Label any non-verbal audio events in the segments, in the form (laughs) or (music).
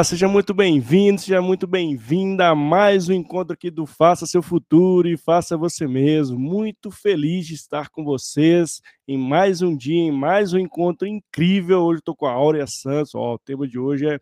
Olá! Seja muito bem-vindo, seja muito bem-vinda a mais um encontro aqui do Faça Seu Futuro e Faça Você Mesmo. Muito feliz de estar com vocês em mais um dia, em mais um encontro incrível. Hoje estou com a Áurea Santos. Ó, o tema de hoje é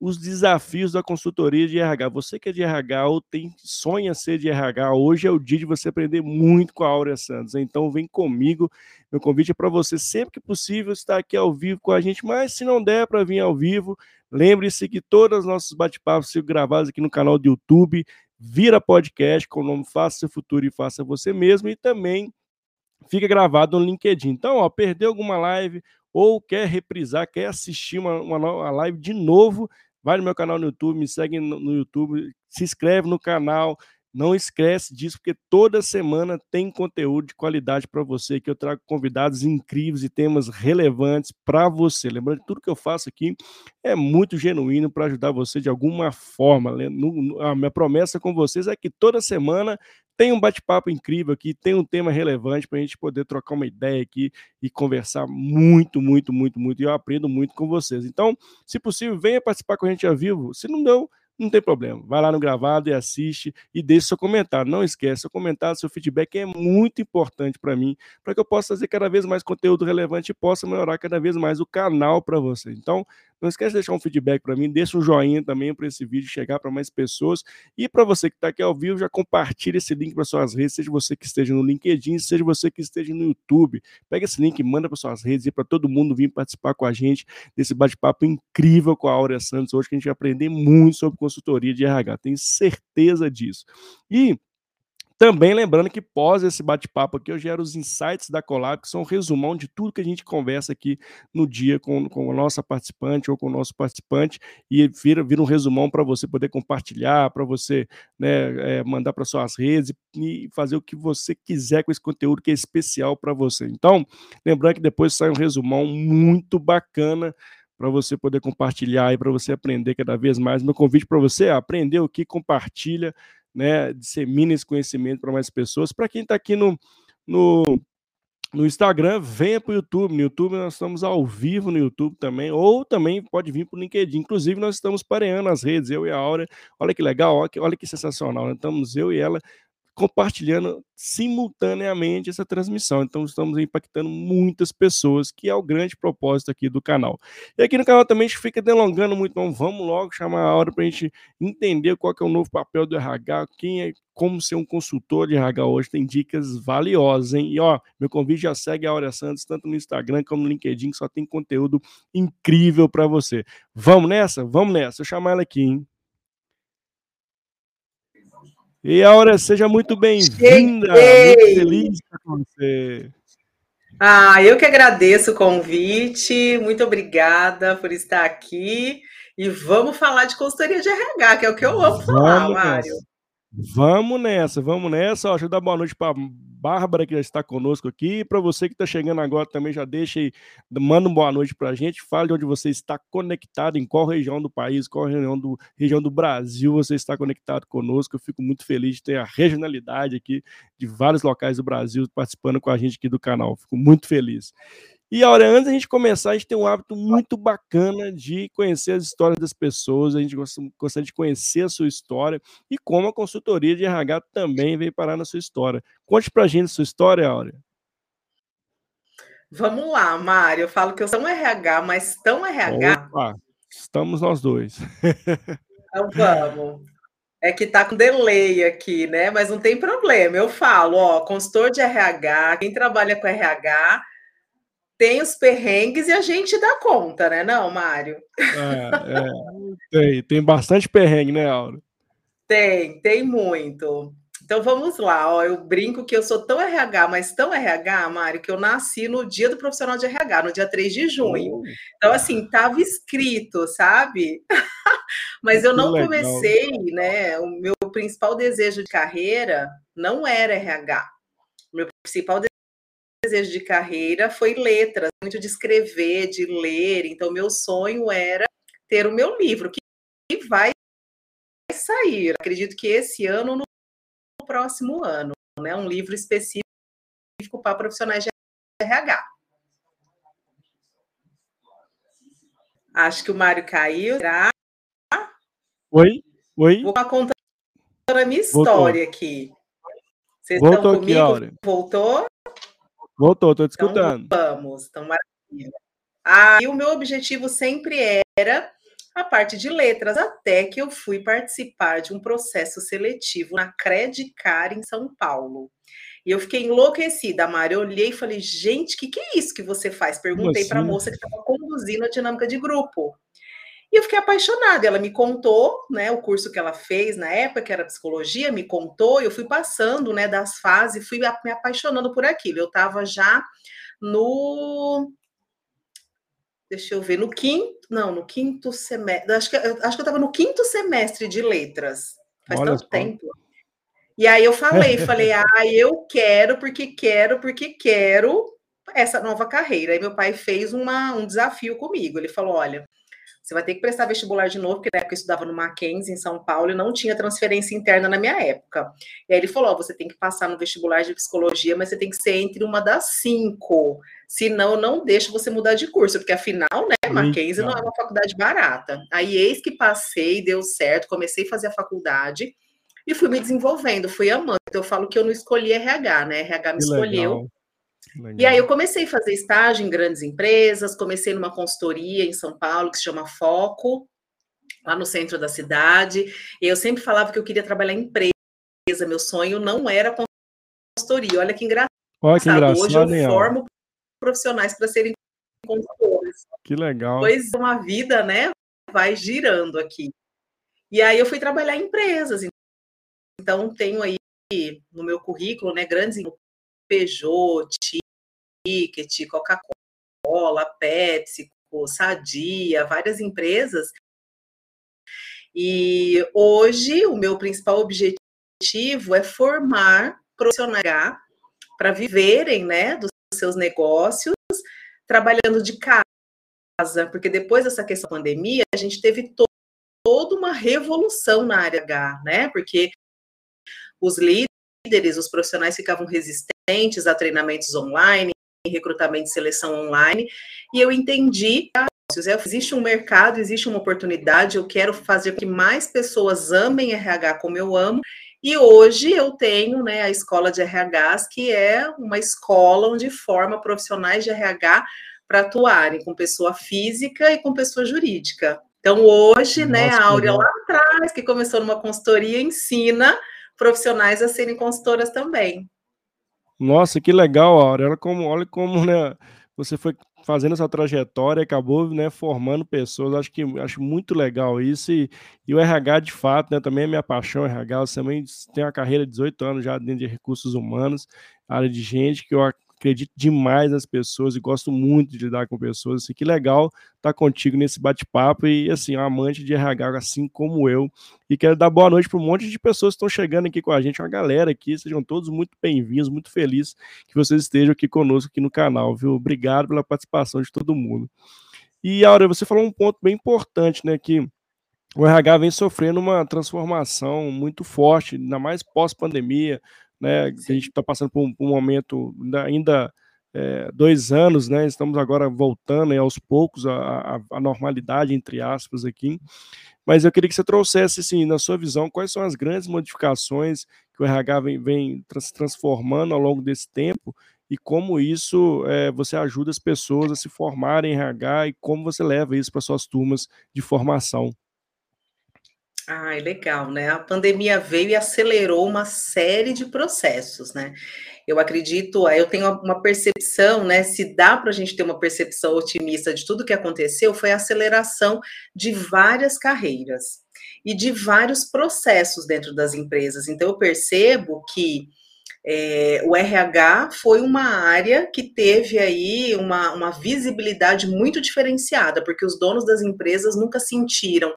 os desafios da consultoria de RH. Você que é de RH ou tem sonha ser de RH, hoje é o dia de você aprender muito com a Áurea Santos. Então vem comigo. Meu convite é para você sempre que possível estar aqui ao vivo com a gente, mas se não der para vir ao vivo, lembre-se que todos os nossos bate-papos são gravados aqui no canal do YouTube, vira podcast com o nome Faça Seu Futuro e Faça Você Mesmo e também fica gravado no LinkedIn. Então, ó, perdeu alguma live ou quer reprisar, quer assistir uma, uma, live de novo, vai no meu canal no YouTube, me segue no, no YouTube, se inscreve no canal. Não esquece disso, porque toda semana tem conteúdo de qualidade para você, que eu trago convidados incríveis e temas relevantes para você. Lembrando que tudo que eu faço aqui é muito genuíno para ajudar você de alguma forma. A minha promessa com vocês é que toda semana tem um bate-papo incrível aqui, tem um tema relevante para a gente poder trocar uma ideia aqui e conversar muito, muito, muito, muito. E eu aprendo muito com vocês. Então, se possível, venha participar com a gente ao vivo. Se não deu, não tem problema. Vai lá no gravado e assiste e deixe seu comentário. Não esquece, seu comentário, seu feedback é muito importante para mim, para que eu possa fazer cada vez mais conteúdo relevante e possa melhorar cada vez mais o canal para você. Então, não esquece de deixar um feedback para mim, deixa um joinha também para esse vídeo chegar para mais pessoas. E para você que está aqui ao vivo, já compartilhe esse link para suas redes, seja você que esteja no LinkedIn, seja você que esteja no YouTube. Pega esse link, manda para suas redes e para todo mundo vir participar com a gente desse bate-papo incrível com a Áurea Santos hoje, que a gente vai aprender muito sobre consultoria de RH. Tenho certeza disso. E também lembrando que pós esse bate-papo aqui, eu gero os insights da Colab, que são um resumão de tudo que a gente conversa aqui no dia com, com a nossa participante ou com o nosso participante, e vira, vira um resumão para você poder compartilhar, para você né, é, mandar para suas redes e fazer o que você quiser com esse conteúdo que é especial para você. Então, lembrando que depois sai um resumão muito bacana para você poder compartilhar e para você aprender cada vez mais. Meu convite para você é aprender o que compartilha né, dissemine esse conhecimento para mais pessoas. Para quem está aqui no, no, no Instagram, venha para o YouTube. No YouTube nós estamos ao vivo no YouTube também, ou também pode vir para o LinkedIn. Inclusive, nós estamos pareando as redes, eu e a Aura. Olha que legal, olha que, olha que sensacional. Né? Estamos eu e ela compartilhando simultaneamente essa transmissão. Então, estamos impactando muitas pessoas, que é o grande propósito aqui do canal. E aqui no canal também a gente fica delongando muito, então vamos logo chamar a hora para a gente entender qual é o novo papel do RH, quem é, como ser um consultor de RH hoje, tem dicas valiosas, hein? E ó, meu convite já segue a Áurea Santos, tanto no Instagram como no LinkedIn, que só tem conteúdo incrível para você. Vamos nessa? Vamos nessa. Eu chamar ela aqui, hein? E Aura, seja muito bem-vinda. Muito feliz com você. Ah, eu que agradeço o convite. Muito obrigada por estar aqui. E vamos falar de consultoria de RH, que é o que eu amo vamos falar, Mário. Vamos nessa, vamos nessa. Ó, deixa eu dar boa noite para Bárbara, que já está conosco aqui. Para você que está chegando agora também, já deixa aí, manda uma boa noite para a gente. Fale de onde você está conectado, em qual região do país, qual região do, região do Brasil você está conectado conosco. Eu fico muito feliz de ter a regionalidade aqui de vários locais do Brasil participando com a gente aqui do canal. Fico muito feliz. E olha, antes da gente começar, a gente tem um hábito muito bacana de conhecer as histórias das pessoas, a gente gosta, de conhecer a sua história e como a consultoria de RH também veio parar na sua história. Conte pra gente a sua história, Áurea. Vamos lá, Mário. Eu falo que eu sou um RH, mas tão RH. Opa, estamos nós dois. (laughs) Então vamos. É que tá com delay aqui, né? Mas não tem problema. Eu falo, ó, consultor de RH, quem trabalha com RH tem os perrengues e a gente dá conta, né, não, Mário? É, é, tem, tem bastante perrengue, né, Aura? Tem, tem muito. Então vamos lá, ó, eu brinco que eu sou tão RH, mas tão RH, Mário, que eu nasci no dia do profissional de RH, no dia 3 de junho. Oh. Então, assim, estava escrito, sabe? (laughs) mas eu não comecei, né? O meu principal desejo de carreira não era RH. O meu principal desejo de carreira foi letras, muito de escrever, de ler. Então, meu sonho era ter o meu livro, que vai sair. Acredito que esse ano, no próximo ano, né? Um livro específico para profissionais de RH. Acho que o Mário caiu. Será? Oi? Oi? Vou contar a minha história Voltou. aqui. Vocês Voltou estão comigo? Aqui. Voltou? Voltou, estou te então, escutando. Vamos, então maravilha. Aí o meu objetivo sempre era a parte de letras, até que eu fui participar de um processo seletivo na Credicar em São Paulo. E eu fiquei enlouquecida, Mari. Eu olhei e falei, gente, o que, que é isso que você faz? Perguntei para a moça que estava conduzindo a dinâmica de grupo. E eu fiquei apaixonada. Ela me contou, né, o curso que ela fez na época, que era psicologia, me contou, e eu fui passando, né, das fases, fui me apaixonando por aquilo. Eu estava já no deixa eu ver, no quinto, não, no quinto semestre, acho que, acho que eu estava no quinto semestre de letras, faz Olha tanto tempo. E aí eu falei, falei, (laughs) ah, eu quero, porque quero, porque quero essa nova carreira. Aí meu pai fez uma, um desafio comigo, ele falou, olha, você vai ter que prestar vestibular de novo, porque na época eu estudava no Mackenzie, em São Paulo, e não tinha transferência interna na minha época. E aí ele falou: você tem que passar no vestibular de psicologia, mas você tem que ser entre uma das cinco. Senão, não deixa você mudar de curso, porque afinal, né, Mackenzie não é uma faculdade barata. Aí, eis que passei, deu certo, comecei a fazer a faculdade e fui me desenvolvendo, fui amando. Então, eu falo que eu não escolhi RH, né? RH me que escolheu. Legal. Legal. E aí eu comecei a fazer estágio em grandes empresas, comecei numa consultoria em São Paulo que se chama Foco, lá no centro da cidade. E eu sempre falava que eu queria trabalhar em empresa, meu sonho não era consultoria. Olha que engraçado. Olha que engraçado Hoje eu formo profissionais para serem consultores. Que legal. Pois uma vida, né, vai girando aqui. E aí eu fui trabalhar em empresas. Então tenho aí no meu currículo, né, grandes Peugeot, Ticket, Coca-Cola, Pepsi, Sadia, várias empresas. E hoje o meu principal objetivo é formar profissionais para viverem, né, dos seus negócios, trabalhando de casa, porque depois dessa questão da pandemia, a gente teve to toda uma revolução na área H, né? Porque os líderes, os profissionais ficavam resistentes a treinamentos online, recrutamento e seleção online, e eu entendi existe um mercado, existe uma oportunidade, eu quero fazer com que mais pessoas amem RH como eu amo, e hoje eu tenho né, a escola de RHs, que é uma escola onde forma profissionais de RH para atuarem com pessoa física e com pessoa jurídica. Então, hoje, né, Nossa, né, a Áurea lá atrás, que começou numa consultoria, ensina profissionais a serem consultoras também. Nossa, que legal, Aurela. Como, olha como, né, você foi fazendo essa trajetória acabou, né, formando pessoas. Acho que acho muito legal isso. E, e o RH, de fato, né, também é minha paixão, RH. Você também tem uma carreira de 18 anos já dentro de recursos humanos, área de gente, que eu acredito demais nas pessoas e gosto muito de lidar com pessoas. Assim, que legal estar tá contigo nesse bate-papo e, assim, um amante de RH, assim como eu. E quero dar boa noite para um monte de pessoas que estão chegando aqui com a gente, uma galera aqui. Sejam todos muito bem-vindos, muito felizes que vocês estejam aqui conosco aqui no canal, viu? Obrigado pela participação de todo mundo. E, Aura, você falou um ponto bem importante, né? Que o RH vem sofrendo uma transformação muito forte, ainda mais pós-pandemia né? Que a gente está passando por um, um, momento ainda é, dois anos, né? Estamos agora voltando aos poucos à, à, normalidade, entre aspas, aqui. Mas eu queria que você trouxesse, assim, na sua visão, quais são as grandes modificações que o RH vem, vem se transformando ao longo desse tempo e como isso é, você ajuda as pessoas a se formarem em RH e como você leva isso para suas turmas de formação. Ai, legal, né? A pandemia veio e acelerou uma série de processos, né? Eu acredito, eu tenho uma percepção, né? Se dá para a gente ter uma percepção otimista de tudo que aconteceu, foi a aceleração de várias carreiras e de vários processos dentro das empresas. Então, eu percebo que é, o RH foi uma área que teve aí uma, uma visibilidade muito diferenciada, porque os donos das empresas nunca sentiram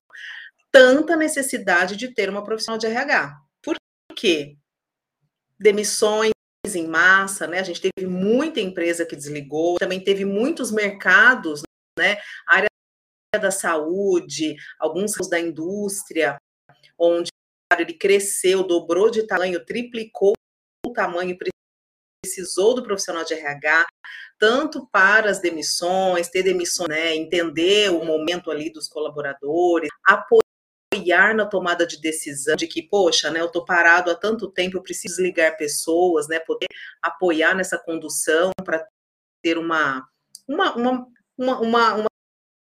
tanta necessidade de ter uma profissional de RH. Por quê? Demissões em massa, né? A gente teve muita empresa que desligou, também teve muitos mercados, né? A área da saúde, alguns da indústria, onde ele cresceu, dobrou de tamanho, triplicou o tamanho, precisou do profissional de RH, tanto para as demissões, ter demissões, né, entender o momento ali dos colaboradores, apoiar na tomada de decisão de que, poxa, né, eu estou parado há tanto tempo, eu preciso ligar pessoas, né, poder apoiar nessa condução para ter uma, uma, uma, uma, uma, uma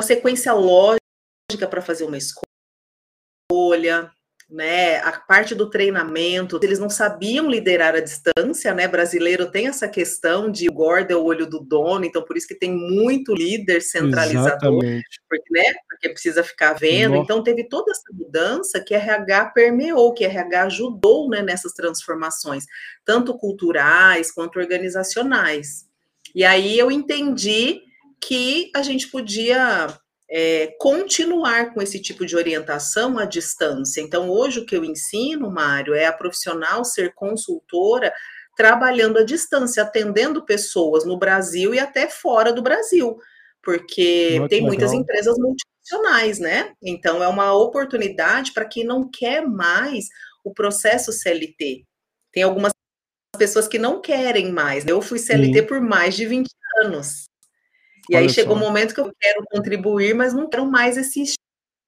sequência lógica para fazer uma escolha, né, a parte do treinamento, eles não sabiam liderar a distância, né, brasileiro tem essa questão de o gordo é o olho do dono, então por isso que tem muito líder centralizador, porque, né, porque precisa ficar vendo, Nossa. então teve toda essa mudança que a RH permeou, que a RH ajudou, né, nessas transformações, tanto culturais quanto organizacionais. E aí eu entendi que a gente podia é, continuar com esse tipo de orientação à distância. Então, hoje o que eu ensino, Mário, é a profissional ser consultora trabalhando à distância, atendendo pessoas no Brasil e até fora do Brasil, porque Muito tem legal. muitas empresas multinacionais, né? Então, é uma oportunidade para quem não quer mais o processo CLT. Tem algumas pessoas que não querem mais. Né? Eu fui CLT Sim. por mais de 20 anos. E Olha aí chegou o um momento que eu quero contribuir, mas não quero mais esse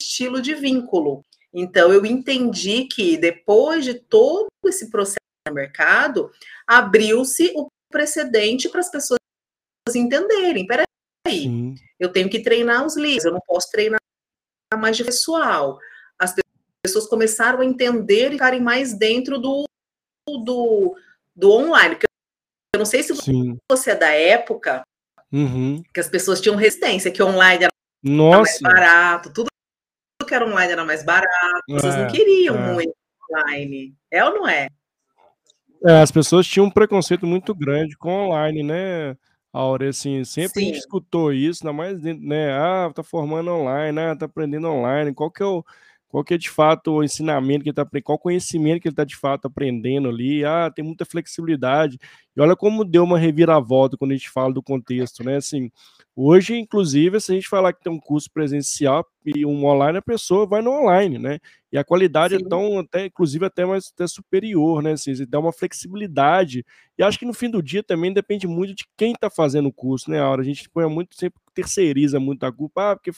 estilo de vínculo. Então, eu entendi que depois de todo esse processo no mercado, abriu-se o precedente para as pessoas entenderem. Peraí, Sim. eu tenho que treinar os líderes, eu não posso treinar mais de pessoal. As pessoas começaram a entender e ficarem mais dentro do, do, do online. Eu não sei se Sim. você é da época Uhum. Que as pessoas tinham resistência, que online era Nossa. mais barato, tudo que era online era mais barato, as pessoas é, não queriam é. muito online. É ou não é? é? As pessoas tinham um preconceito muito grande com online, né? Áurea, assim, sempre Sim. a gente escutou isso, ainda mais, né? Ah, tá formando online, ah, tá aprendendo online. Qual que é o, qual que é de fato o ensinamento que ele está aprendendo, qual conhecimento que ele está de fato aprendendo ali, ah, tem muita flexibilidade, e olha como deu uma reviravolta quando a gente fala do contexto, né, assim, hoje, inclusive, se a gente falar que tem um curso presencial e um online, a pessoa vai no online, né, e a qualidade é Sim. é tão, até, inclusive, até mais até superior, né, assim, dá uma flexibilidade, e acho que no fim do dia também depende muito de quem está fazendo o curso, né, a hora a gente põe muito sempre terceiriza muito a culpa, ah, porque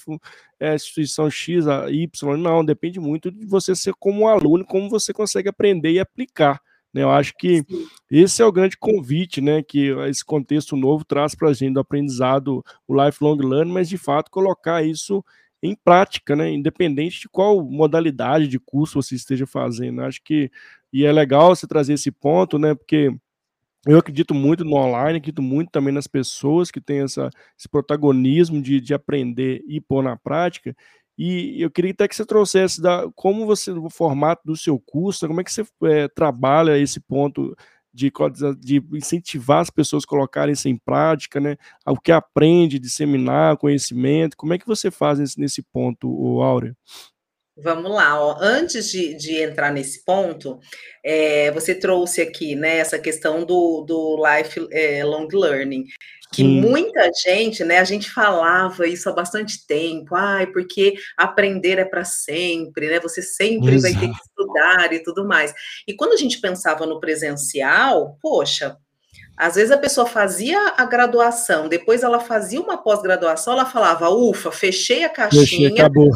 é a instituição X, a Y, não, depende muito de você ser como aluno, como você consegue aprender e aplicar. Né? Eu acho que esse é o grande convite né, que esse contexto novo traz para a gente do aprendizado, o lifelong learning, mas de fato colocar isso em prática, né, independente de qual modalidade de curso você esteja fazendo. Acho que e é legal você trazer esse ponto, né, porque eu acredito muito no online, acredito muito também nas pessoas que têm essa, esse protagonismo de, de aprender e pôr na prática. E eu queria até que você trouxesse da, como você, o formato do seu curso, como é que você é, trabalha esse ponto de, de, incentivar as pessoas a colocarem isso em prática, né? O que aprende, disseminar conhecimento, como é que você faz nesse, nesse ponto, Áurea? Vamos lá, ó. antes de, de entrar nesse ponto, é, você trouxe aqui né, essa questão do, do life é, long learning, que Sim. muita gente, né, a gente falava isso há bastante tempo, ai, porque aprender é para sempre, né? Você sempre Exato. vai ter que estudar e tudo mais. E quando a gente pensava no presencial, poxa, às vezes a pessoa fazia a graduação, depois ela fazia uma pós-graduação, ela falava, ufa, fechei a caixinha. Fechei, acabou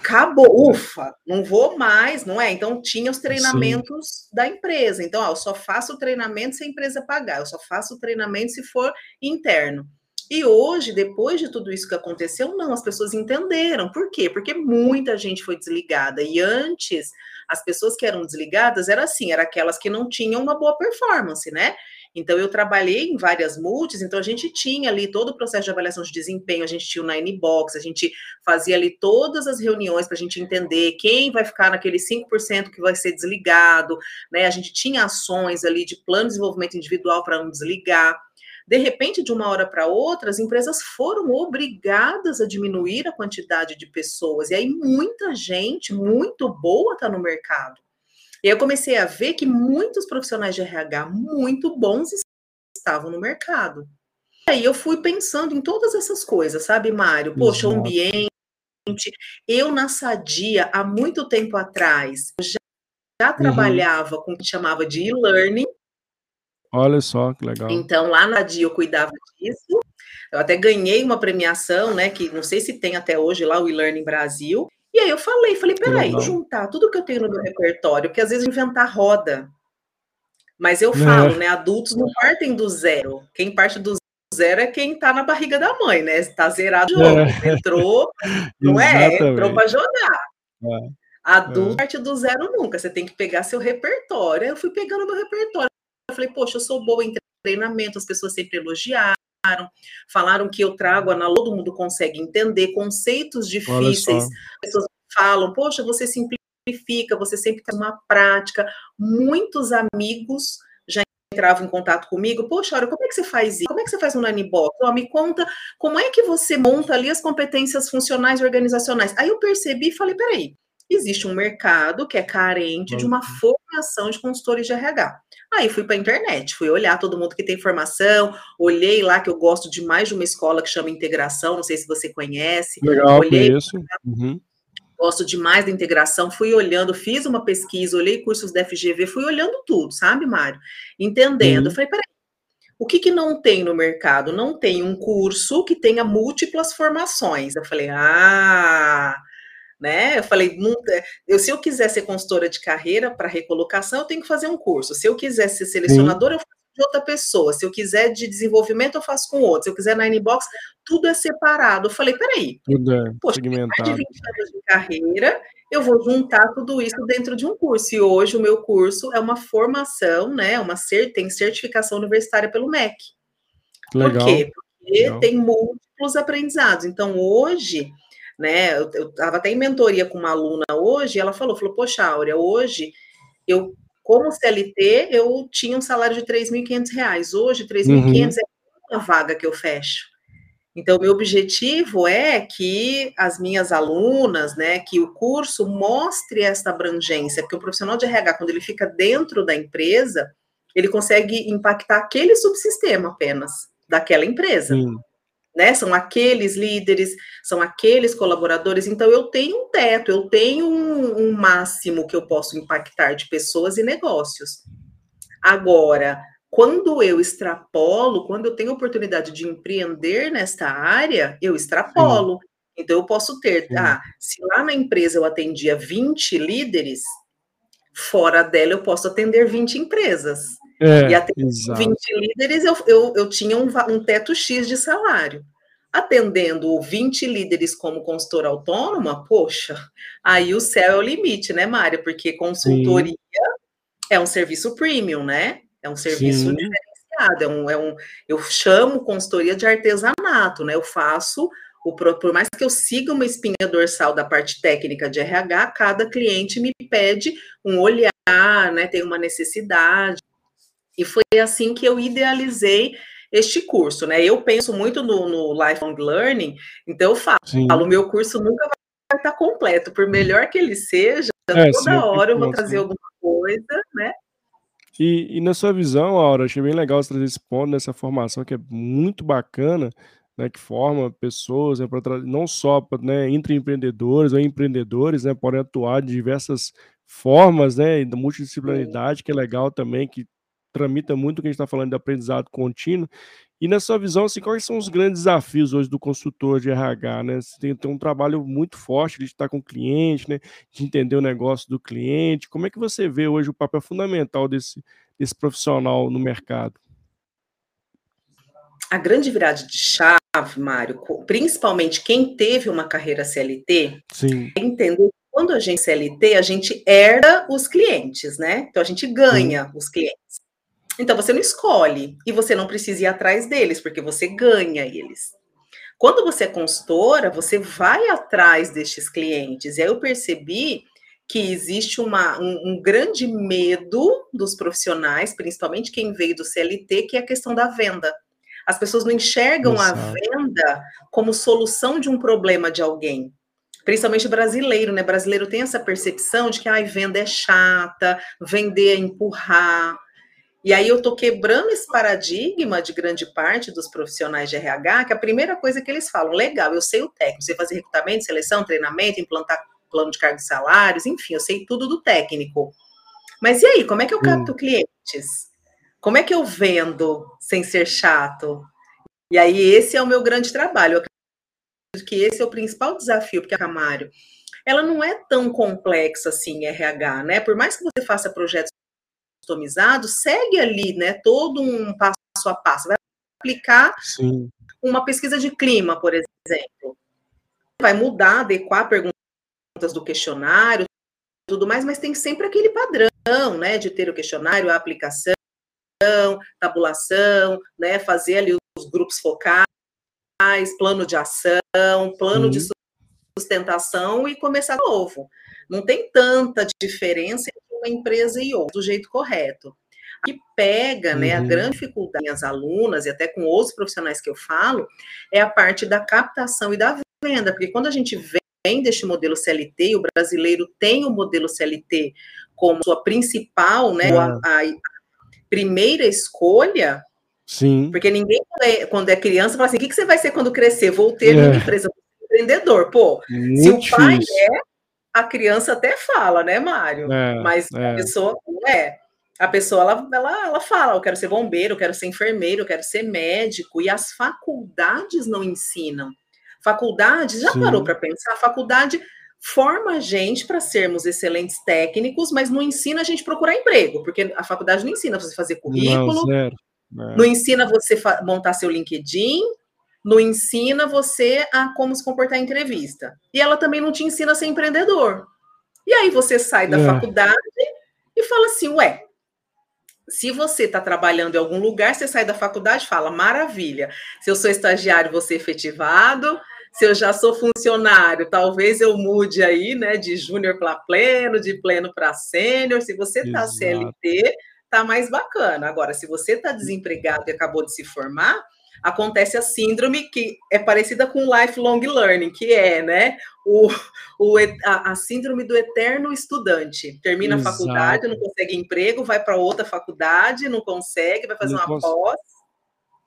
acabou, ufa, não vou mais, não é? Então tinha os treinamentos Sim. da empresa. Então, ó, eu só faço o treinamento se a empresa pagar, eu só faço o treinamento se for interno. E hoje, depois de tudo isso que aconteceu, não, as pessoas entenderam. Por quê? Porque muita gente foi desligada. E antes, as pessoas que eram desligadas eram assim, eram aquelas que não tinham uma boa performance, né? Então, eu trabalhei em várias multis, então a gente tinha ali todo o processo de avaliação de desempenho, a gente tinha o Nine Box, a gente fazia ali todas as reuniões para a gente entender quem vai ficar naquele 5% que vai ser desligado, né? A gente tinha ações ali de plano de desenvolvimento individual para não desligar. De repente, de uma hora para outra, as empresas foram obrigadas a diminuir a quantidade de pessoas, e aí muita gente muito boa está no mercado. E eu comecei a ver que muitos profissionais de RH muito bons estavam no mercado. E aí eu fui pensando em todas essas coisas, sabe, Mário? Poxa, o ambiente. Eu na Sadia, há muito tempo atrás, já, já uhum. trabalhava com o que chamava de e-learning, Olha só, que legal. Então, lá na DIA eu cuidava disso. Eu até ganhei uma premiação, né? Que não sei se tem até hoje lá o e-learning Brasil. E aí eu falei, falei, peraí, juntar tudo que eu tenho no meu repertório, porque às vezes inventar roda. Mas eu falo, é. né? Adultos não partem do zero. Quem parte do zero é quem tá na barriga da mãe, né? Tá zerado o jogo. É. Entrou, não é? Entrou para jogar. É. Adulto é. parte do zero nunca. Você tem que pegar seu repertório. Eu fui pegando meu repertório. Eu falei, poxa, eu sou boa em treinamento, as pessoas sempre elogiaram falaram que eu trago na todo mundo consegue entender conceitos difíceis. As pessoas falam, poxa, você simplifica, você sempre tem uma prática. Muitos amigos já entravam em contato comigo, poxa, olha, como é que você faz isso? Como é que você faz um Nanibox? Oh, me conta como é que você monta ali as competências funcionais e organizacionais. Aí eu percebi e falei, peraí, existe um mercado que é carente de uma uhum. formação de consultores de RH. Aí fui para a internet, fui olhar todo mundo que tem formação, olhei lá que eu gosto de mais de uma escola que chama Integração, não sei se você conhece. Legal, olhei, conheço. Uhum. Gosto demais da integração, fui olhando, fiz uma pesquisa, olhei cursos da FGV, fui olhando tudo, sabe, Mário? Entendendo. Uhum. falei, peraí, o que, que não tem no mercado? Não tem um curso que tenha múltiplas formações. Eu falei, ah, né? Eu falei, eu, se eu quiser ser consultora de carreira para recolocação, eu tenho que fazer um curso. Se eu quiser ser selecionadora, eu faço de outra pessoa. Se eu quiser de desenvolvimento, eu faço com outro. Se eu quiser na Inbox, tudo é separado. Eu falei, peraí, tudo é poxa, segmentado. mais de 20 anos de carreira, eu vou juntar tudo isso dentro de um curso. E hoje o meu curso é uma formação, né? Uma cert, tem certificação universitária pelo MEC. Legal. Por quê? Porque Legal. tem múltiplos aprendizados. Então, hoje né? Eu estava até em mentoria com uma aluna hoje, e ela falou, falou, poxa, Áurea, hoje eu, como CLT, eu tinha um salário de R$ 3.500, hoje R$ 3.500 uhum. é uma vaga que eu fecho. Então, meu objetivo é que as minhas alunas, né, que o curso mostre essa abrangência, porque o profissional de RH, quando ele fica dentro da empresa, ele consegue impactar aquele subsistema apenas, daquela empresa. Sim né? São aqueles líderes, são aqueles colaboradores. Então, eu tenho um teto, eu tenho um, um máximo que eu posso impactar de pessoas e negócios. Agora, quando eu extrapolo, quando eu tenho oportunidade de empreender nesta área, eu extrapolo. Sim. Então, eu posso ter, Sim. ah, se lá na empresa eu atendia 20 líderes, fora dela eu posso atender 20 empresas. É, e até 20 líderes, eu, eu, eu tinha um, um teto X de salário. Atendendo 20 líderes como consultora autônoma, poxa, aí o céu é o limite, né, Mária? Porque consultoria Sim. é um serviço premium, né? É um serviço Sim. diferenciado, é um, é um, eu chamo consultoria de artesanato, né? Eu faço o, por mais que eu siga uma espinha dorsal da parte técnica de RH, cada cliente me pede um olhar, né? Tem uma necessidade. E foi assim que eu idealizei este curso, né? Eu penso muito no, no lifelong learning, então eu falo, o meu curso nunca vai estar completo, por melhor que ele seja, é, toda hora eu vou trazer alguma coisa, né? E, e, na sua visão, Aura, achei bem legal você trazer esse ponto nessa formação que é muito bacana, né, que forma pessoas, né, pra, não só né, entre empreendedores ou empreendedores, né, podem atuar de diversas formas, né, da multidisciplinaridade, que é legal também, que tramita muito o que a gente está falando de aprendizado contínuo. E na sua visão, assim, quais são os grandes desafios hoje do consultor de RH, né? Você tem, tem um trabalho muito forte de estar com o cliente, né? De entender o negócio do cliente. Como é que você vê hoje o papel fundamental desse, desse profissional no mercado? A grande virada de chave, Mário, principalmente quem teve uma carreira CLT, Sim. é entender que quando a gente CLT, a gente herda os clientes, né? Então a gente ganha Sim. os clientes. Então você não escolhe e você não precisa ir atrás deles, porque você ganha eles. Quando você é consultora, você vai atrás destes clientes. E aí eu percebi que existe uma, um, um, grande medo dos profissionais, principalmente quem veio do CLT, que é a questão da venda. As pessoas não enxergam a venda como solução de um problema de alguém. Principalmente brasileiro, né? Brasileiro tem essa percepção de que a venda é chata, vender é empurrar. E aí eu estou quebrando esse paradigma de grande parte dos profissionais de RH, que a primeira coisa que eles falam, legal, eu sei o técnico, sei fazer recrutamento, seleção, treinamento, implantar plano de cargo e salários, enfim, eu sei tudo do técnico. Mas e aí, como é que eu capto hum. clientes? Como é que eu vendo sem ser chato? E aí, esse é o meu grande trabalho. Eu acredito que esse é o principal desafio, porque a Camário, ela não é tão complexa assim, RH, né? Por mais que você faça projetos customizados, segue ali, né, todo um passo a passo. Vai aplicar Sim. uma pesquisa de clima, por exemplo. Vai mudar, adequar perguntas do questionário, tudo mais, mas tem sempre aquele padrão, né, de ter o questionário, a aplicação, tabulação, né, fazer ali os grupos focais, plano de ação, plano uhum. de sustentação e começar de novo. Não tem tanta diferença uma empresa e outra, do jeito correto. O que pega, né, a uhum. grande dificuldade das alunas e até com outros profissionais que eu falo, é a parte da captação e da venda, porque quando a gente vem deste modelo CLT, e o brasileiro tem o modelo CLT como sua principal, né, a, a, primeira escolha, Sim. Porque ninguém, quando é, quando é criança, fala assim: o que, que você vai ser quando crescer? Vou ter é. minha empresa empreendedor. Pô, Muito se o pai difícil. é, a criança até fala, né, Mário? É, Mas é. a pessoa não é. A pessoa ela, ela, ela fala: eu quero ser bombeiro, eu quero ser enfermeiro, eu quero ser médico, e as faculdades não ensinam. Faculdade, já Sim. parou para pensar? A faculdade forma a gente para sermos excelentes técnicos, mas não ensina a gente procurar emprego, porque a faculdade não ensina você fazer currículo, não, não. não ensina você montar seu LinkedIn, não ensina você a como se comportar em entrevista. E ela também não te ensina a ser empreendedor. E aí você sai da é. faculdade e fala assim, ué, se você está trabalhando em algum lugar, você sai da faculdade e fala, maravilha, se eu sou estagiário, vou ser efetivado, se eu já sou funcionário, talvez eu mude aí, né, de júnior para pleno, de pleno para sênior. Se você está CLT, tá mais bacana. Agora, se você está desempregado e acabou de se formar, acontece a síndrome que é parecida com lifelong learning, que é, né, o, o a, a síndrome do eterno estudante. Termina Exato. a faculdade, não consegue emprego, vai para outra faculdade, não consegue, vai fazer não uma pós.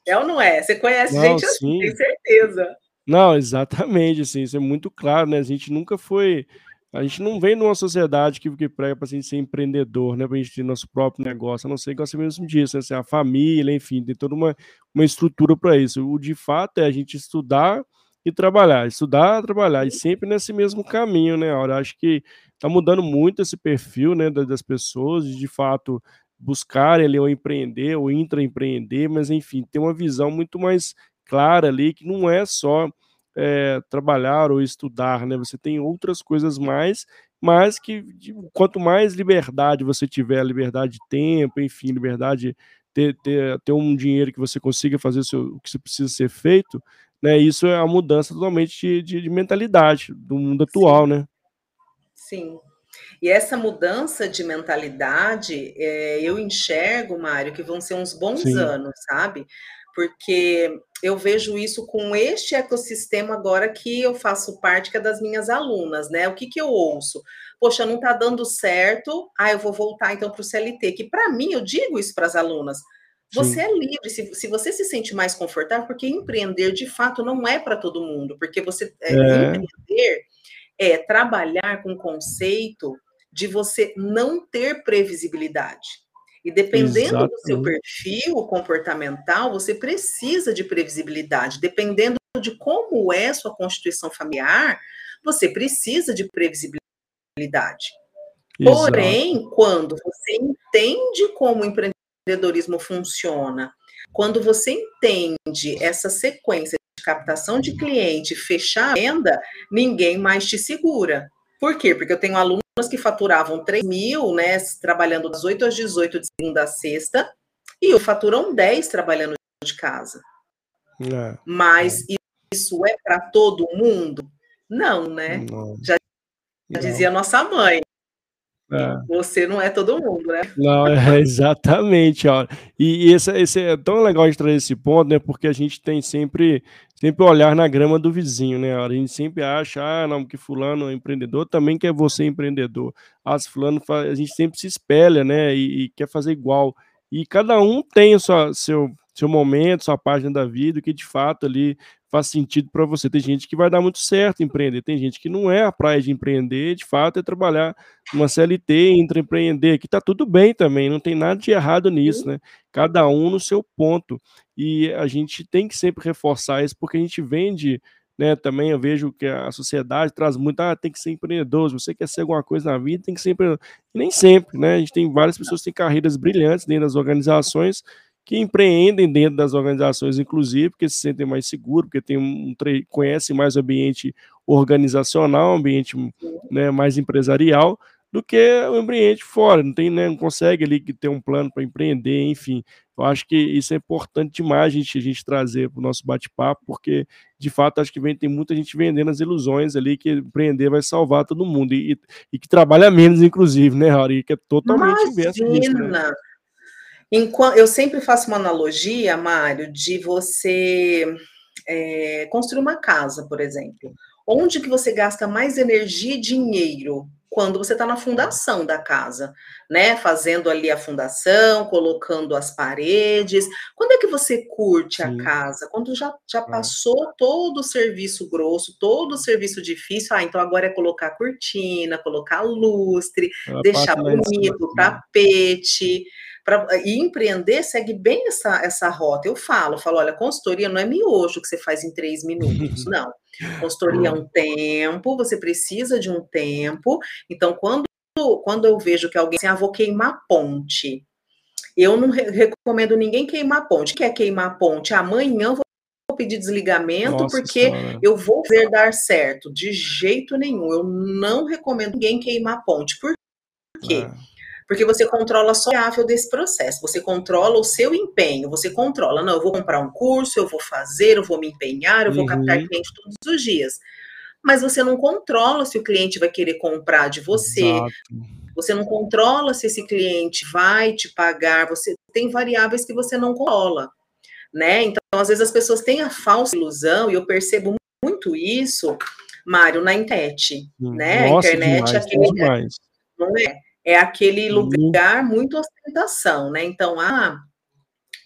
É ou não é? Você conhece não, gente assim, tem certeza. Não, exatamente, assim, isso é muito claro, né? A gente nunca foi. A gente não vem numa sociedade que, que prega para a gente ser empreendedor, né? Para a gente ter nosso próprio negócio, a não ser que você mesmo disse, né? Assim, a família, enfim, tem toda uma, uma estrutura para isso. O de fato é a gente estudar e trabalhar, estudar, trabalhar, e sempre nesse mesmo caminho, né? Eu acho que está mudando muito esse perfil, né, das pessoas, de, de fato buscarem ali ou empreender ou intraempreender, mas enfim, ter uma visão muito mais clara ali que não é só é, trabalhar ou estudar, né? Você tem outras coisas mais, mas que quanto mais liberdade você tiver, liberdade de tempo, enfim, liberdade ter, ter, ter um dinheiro que você consiga fazer o, seu, o que precisa ser feito, né? Isso é a mudança totalmente de, de, de mentalidade do mundo atual, Sim. né? Sim. E essa mudança de mentalidade, é, eu enxergo, Mário, que vão ser uns bons Sim. anos, sabe? Porque eu vejo isso com este ecossistema agora que eu faço parte, que é das minhas alunas, né? O que, que eu ouço? Poxa, não está dando certo, ah, eu vou voltar então para o CLT, que para mim, eu digo isso para as alunas, você Sim. é livre, se, se, você se sente mais confortável, porque empreender de fato não é para todo mundo, porque você é, é. empreender é trabalhar com o conceito de você não ter previsibilidade. E dependendo Exato. do seu perfil comportamental, você precisa de previsibilidade. Dependendo de como é sua constituição familiar, você precisa de previsibilidade. Exato. Porém, quando você entende como o empreendedorismo funciona, quando você entende essa sequência de captação de cliente, fechar a venda, ninguém mais te segura. Por quê? Porque eu tenho alunos que faturavam 3 mil, né, trabalhando das 8 às 18, de segunda a sexta, e faturam 10 trabalhando de casa. É. Mas isso é para todo mundo? Não, né? Não. Já, já dizia nossa mãe. É. Você não é todo mundo, né? Não, é (laughs) exatamente, ó. E, esse, esse, é tão legal de trazer esse ponto, né? Porque a gente tem sempre, sempre olhar na grama do vizinho, né? A gente sempre acha, ah, não, que fulano é empreendedor, também quer você empreendedor. Ah, se fulano faz, a gente sempre se espelha, né? E, e, quer fazer igual. E cada um tem o seu, seu, seu momento, sua página da vida, que de fato ali faz sentido para você. Tem gente que vai dar muito certo empreender, tem gente que não é a praia de empreender, de fato, é trabalhar numa CLT, entre empreender, que tá tudo bem também, não tem nada de errado nisso, né? Cada um no seu ponto. E a gente tem que sempre reforçar isso, porque a gente vende né, também eu vejo que a sociedade traz muito, ah, tem que ser empreendedor, se você quer ser alguma coisa na vida, tem que ser empreendedor. E nem sempre, né, a gente tem várias pessoas que têm carreiras brilhantes dentro das organizações, que empreendem dentro das organizações, inclusive, porque se sentem mais seguros, porque tem um, conhecem mais o ambiente organizacional, ambiente né, mais empresarial, do que o ambiente fora, não tem, né, não consegue ali ter um plano para empreender, enfim. Eu acho que isso é importante demais a gente, a gente trazer para o nosso bate-papo, porque de fato acho que vem, tem muita gente vendendo as ilusões ali que empreender vai salvar todo mundo e, e que trabalha menos, inclusive, né, Rauri? Que é totalmente inverso disso. Né? Enquanto, eu sempre faço uma analogia, Mário, de você é, construir uma casa, por exemplo. Onde que você gasta mais energia e dinheiro? quando você está na fundação da casa, né? Fazendo ali a fundação, colocando as paredes. Quando é que você curte Sim. a casa? Quando já, já é. passou todo o serviço grosso, todo o serviço difícil. Ah, então agora é colocar cortina, colocar lustre, Ela deixar bonito, tapete. Pra, e empreender segue bem essa, essa rota. Eu falo, falo, olha, consultoria não é miojo que você faz em três minutos, (laughs) não. Consultoria é um tempo, você precisa de um tempo. Então, quando, quando eu vejo que alguém assim, ah, vou queimar ponte, eu não re recomendo ninguém queimar ponte. Quer queimar ponte? Amanhã eu vou pedir desligamento Nossa porque senhora. eu vou ver dar certo. De jeito nenhum. Eu não recomendo ninguém queimar ponte. Por quê? É porque você controla só a variável desse processo, você controla o seu empenho, você controla, não, eu vou comprar um curso, eu vou fazer, eu vou me empenhar, eu vou uhum. captar cliente todos os dias. Mas você não controla se o cliente vai querer comprar de você. Exato. Você não controla se esse cliente vai te pagar, você tem variáveis que você não controla, né? Então, às vezes as pessoas têm a falsa ilusão e eu percebo muito isso, Mário, na internet, hum, né? Nossa, a internet demais, é aquele, demais. não é? É aquele uhum. lugar muito ostentação, né? Então, ah,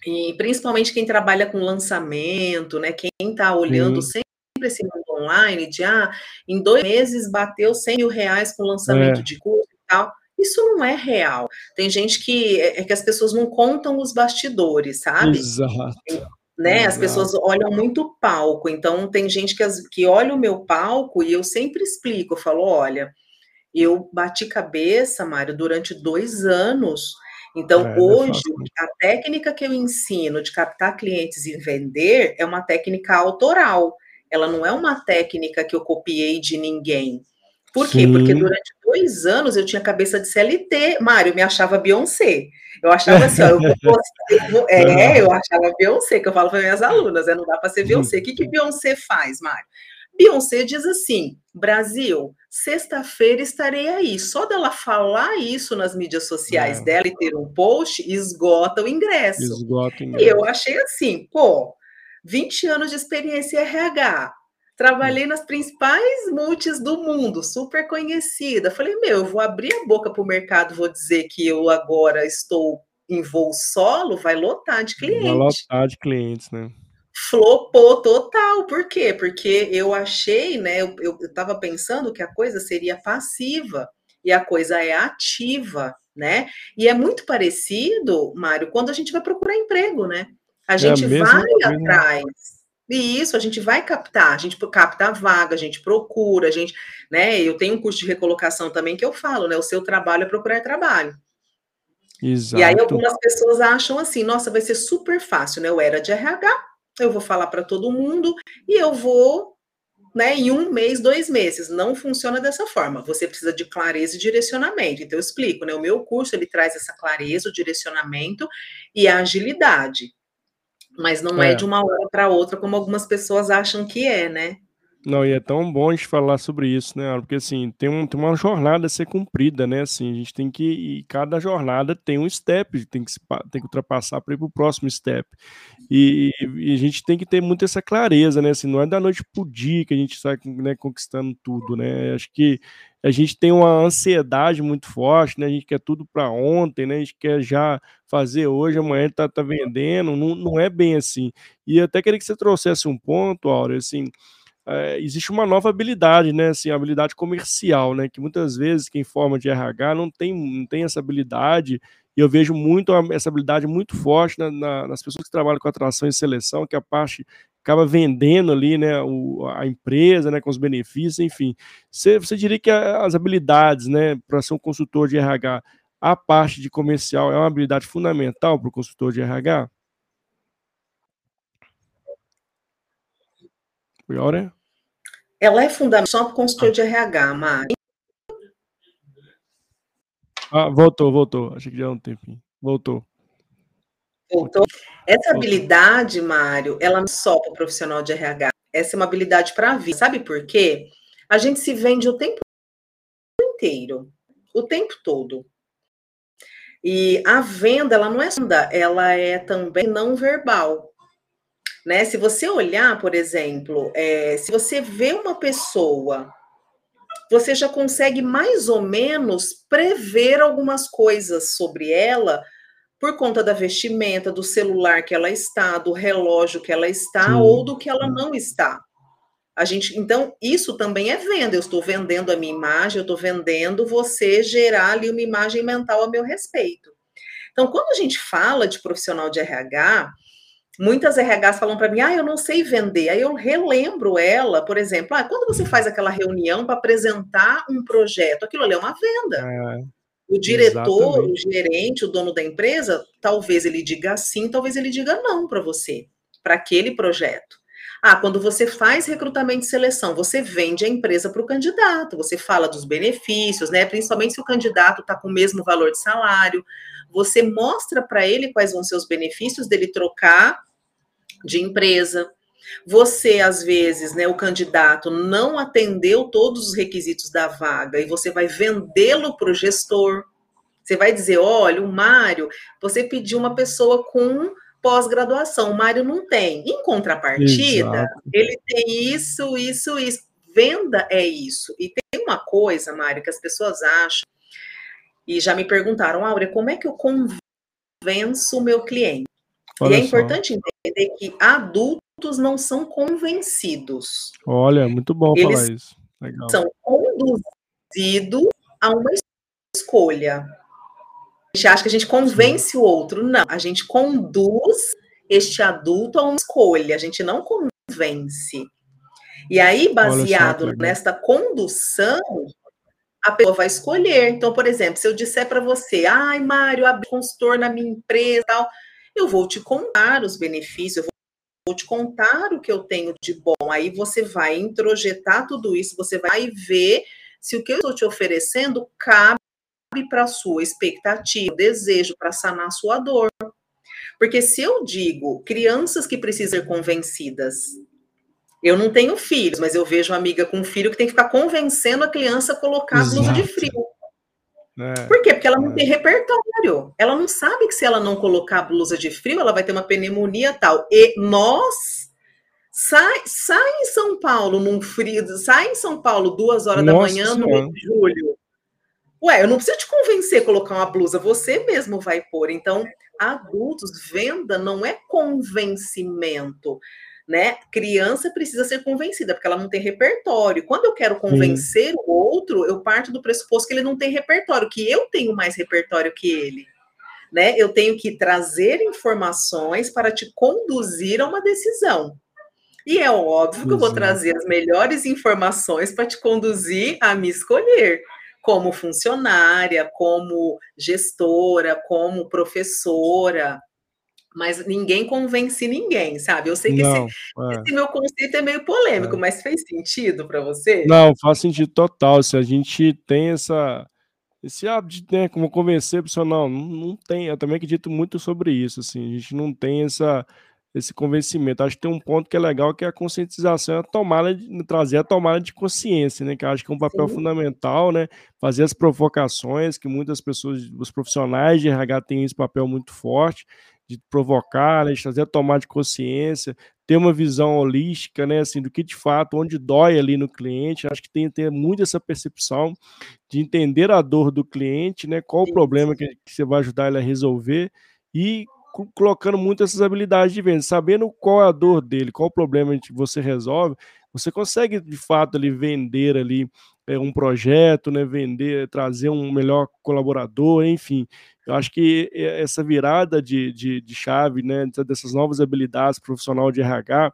e principalmente quem trabalha com lançamento, né? Quem está olhando sempre esse mundo online, de ah, em dois meses bateu 100 mil reais com lançamento é. de curso e tal. Isso não é real. Tem gente que é, é que as pessoas não contam os bastidores, sabe? Exato. Né? Exato. As pessoas olham muito palco. Então tem gente que, as, que olha o meu palco e eu sempre explico, eu falo, olha, eu bati cabeça, Mário, durante dois anos. Então, é, é hoje, é a técnica que eu ensino de captar clientes e vender é uma técnica autoral. Ela não é uma técnica que eu copiei de ninguém. Por quê? Sim. Porque durante dois anos eu tinha cabeça de CLT. Mário, me achava Beyoncé. Eu achava assim, ó, eu vou, (laughs) é, eu achava Beyoncé, que eu falo para minhas alunas, é, não dá para ser Beyoncé. O que, que Beyoncé faz, Mário? Beyoncé diz assim: Brasil, sexta-feira estarei aí. Só dela falar isso nas mídias sociais é. dela e ter um post, esgota o ingresso. Esgota o ingresso. E eu achei assim, pô, 20 anos de experiência em RH. Trabalhei nas principais multis do mundo, super conhecida. Falei, meu, eu vou abrir a boca para o mercado, vou dizer que eu agora estou em voo solo, vai lotar de clientes. Vai lotar de clientes, né? Flopou total. Por quê? Porque eu achei, né? Eu, eu, eu tava pensando que a coisa seria passiva e a coisa é ativa, né? E é muito parecido, Mário, quando a gente vai procurar emprego, né? A gente é vai coisa. atrás. E isso, a gente vai captar, a gente capta a vaga, a gente procura, a gente, né? Eu tenho um curso de recolocação também que eu falo, né? O seu trabalho é procurar trabalho. Exato. E aí algumas pessoas acham assim, nossa, vai ser super fácil, né? Eu era de RH, eu vou falar para todo mundo e eu vou, né, em um mês, dois meses. Não funciona dessa forma. Você precisa de clareza e direcionamento. Então, eu explico, né? O meu curso ele traz essa clareza, o direcionamento e a agilidade. Mas não é, é de uma hora para outra, como algumas pessoas acham que é, né? Não, e é tão bom a gente falar sobre isso, né? Porque assim, tem, um, tem uma jornada a ser cumprida, né? Assim, a gente tem que. E cada jornada tem um step, tem que, tem que ultrapassar para ir para o próximo step. E, e, a gente tem que ter muito essa clareza, né? Assim, não é da noite pro dia que a gente sai né, conquistando tudo, né? Acho que a gente tem uma ansiedade muito forte, né? A gente quer tudo para ontem, né? A gente quer já fazer hoje, amanhã tá, tá vendendo. Não, não é bem assim. E até queria que você trouxesse um ponto, Áureo, assim é, existe uma nova habilidade, né? Assim, a habilidade comercial, né? Que muitas vezes quem forma de RH não tem, não tem essa habilidade. E eu vejo muito essa habilidade muito forte na, na, nas pessoas que trabalham com atração e seleção, que a parte acaba vendendo ali, né, o, a empresa, né, com os benefícios, enfim. Você, você diria que as habilidades, né, para ser um consultor de RH, a parte de comercial é uma habilidade fundamental para o consultor de RH? Agora? Ela é fundamental para o consultor de RH, Mari. Ah, voltou, voltou. Achei que já é um tempinho. Voltou. Voltou. Essa habilidade, Mário, ela não é só para o profissional de RH. Essa é uma habilidade para a vida. Sabe por quê? A gente se vende o tempo inteiro. O tempo todo. E a venda, ela não é venda, ela é também não verbal. Né? Se você olhar, por exemplo, é, se você vê uma pessoa, você já consegue mais ou menos prever algumas coisas sobre ela por conta da vestimenta, do celular que ela está, do relógio que ela está Sim. ou do que ela não está. A gente, então, isso também é venda. Eu estou vendendo a minha imagem, eu estou vendendo você gerar ali uma imagem mental a meu respeito. Então, quando a gente fala de profissional de RH, Muitas RHs falam para mim, ah, eu não sei vender. Aí eu relembro ela, por exemplo, ah, quando você faz aquela reunião para apresentar um projeto, aquilo ali é uma venda. É, o diretor, exatamente. o gerente, o dono da empresa, talvez ele diga sim, talvez ele diga não para você, para aquele projeto. Ah, quando você faz recrutamento e seleção, você vende a empresa para o candidato, você fala dos benefícios, né? Principalmente se o candidato está com o mesmo valor de salário, você mostra para ele quais vão ser os benefícios dele trocar de empresa. Você, às vezes, né, o candidato não atendeu todos os requisitos da vaga e você vai vendê-lo para o gestor. Você vai dizer: olha, o Mário, você pediu uma pessoa com pós-graduação, o Mário não tem. Em contrapartida, Exato. ele tem isso, isso, isso. Venda é isso. E tem uma coisa, Mário, que as pessoas acham, e já me perguntaram, Áurea, como é que eu convenço o meu cliente? Olha e é importante entender que adultos não são convencidos. Olha, muito bom Eles falar isso. Legal. São conduzidos a uma escolha. A gente acha que a gente convence Sim. o outro. Não, a gente conduz este adulto a uma escolha, a gente não convence. E aí, baseado nesta condução, a pessoa vai escolher. Então, por exemplo, se eu disser para você, ai, Mário, abri consultor na minha empresa tal, eu vou te contar os benefícios, eu vou te contar o que eu tenho de bom. Aí você vai introjetar tudo isso, você vai ver se o que eu estou te oferecendo cabe para a sua expectativa, desejo para sanar a sua dor. Porque se eu digo crianças que precisam ser convencidas, eu não tenho filhos, mas eu vejo uma amiga com um filho que tem que ficar convencendo a criança a colocar a blusa de frio. É, Por quê? Porque ela não é. tem repertório. Ela não sabe que se ela não colocar a blusa de frio, ela vai ter uma pneumonia tal. E nós sai, sai em São Paulo num frio, sai em São Paulo duas horas Nossa da manhã no mês de julho. Ué, eu não preciso te convencer a colocar uma blusa, você mesmo vai pôr. Então, adultos, venda não é convencimento né? Criança precisa ser convencida, porque ela não tem repertório. Quando eu quero convencer Sim. o outro, eu parto do pressuposto que ele não tem repertório, que eu tenho mais repertório que ele. Né? Eu tenho que trazer informações para te conduzir a uma decisão. E é óbvio que eu vou trazer as melhores informações para te conduzir a me escolher como funcionária, como gestora, como professora, mas ninguém convence ninguém, sabe? Eu sei que não, esse, é. esse, meu conceito é meio polêmico, é. mas fez sentido para você? Não, faz sentido total. Se a gente tem essa esse hábito, né, como convencer a pessoa, não, não tem. Eu também acredito muito sobre isso, assim. A gente não tem essa esse convencimento. Acho que tem um ponto que é legal, que é a conscientização, a tomada de, trazer a tomada de consciência, né? Que acho que é um papel Sim. fundamental, né? Fazer as provocações, que muitas pessoas, os profissionais de RH têm esse papel muito forte, de provocar, né, de trazer a tomada de consciência, ter uma visão holística, né, assim, do que de fato, onde dói ali no cliente, acho que tem que ter muito essa percepção de entender a dor do cliente, né, qual o problema que, que você vai ajudar ele a resolver e colocando muito essas habilidades de venda, sabendo qual é a dor dele, qual o problema que você resolve, você consegue de fato ali vender ali é, um projeto, né, vender, trazer um melhor colaborador, enfim. Eu acho que essa virada de, de, de chave, né, dessas novas habilidades profissional de RH,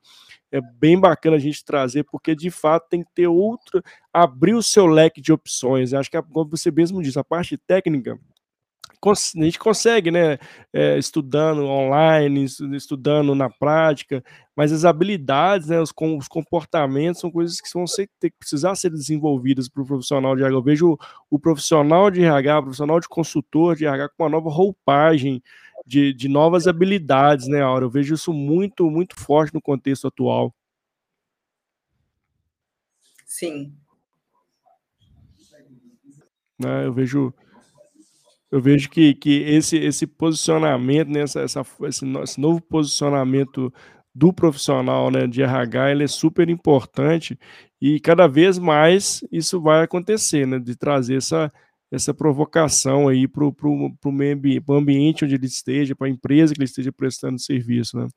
é bem bacana a gente trazer, porque de fato tem que ter outro, abrir o seu leque de opções. Eu acho que, como você mesmo disse, a parte técnica a gente consegue, né, é, estudando online, estudando na prática, mas as habilidades, né, os, os comportamentos são coisas que vão ser, ter que precisar ser desenvolvidas para o profissional de RH. Eu vejo o, o, profissional de RH, o profissional de consultor de RH com uma nova roupagem de, de novas habilidades, né, Aura? Eu vejo isso muito, muito forte no contexto atual. Sim. Né, eu vejo eu vejo que, que esse, esse posicionamento, né, essa, essa, esse, esse novo posicionamento do profissional né, de RH ele é super importante e cada vez mais isso vai acontecer, né, de trazer essa, essa provocação aí para o meio ambiente, ambiente onde ele esteja, para a empresa que ele esteja prestando serviço. Né?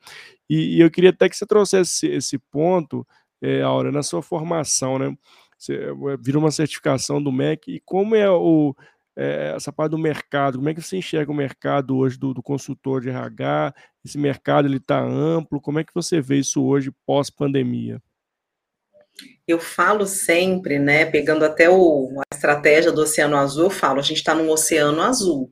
E, e, eu queria até que você trouxesse esse, esse ponto, é, Aura, na sua formação, né? Você é, virou uma certificação do MEC, e como é o é, essa parte do mercado, como é que você enxerga o mercado hoje do, do consultor de RH? Esse mercado ele está amplo, como é que você vê isso hoje pós-pandemia? Eu falo sempre, né, pegando até o, a estratégia do Oceano Azul, eu falo, a gente está num oceano azul.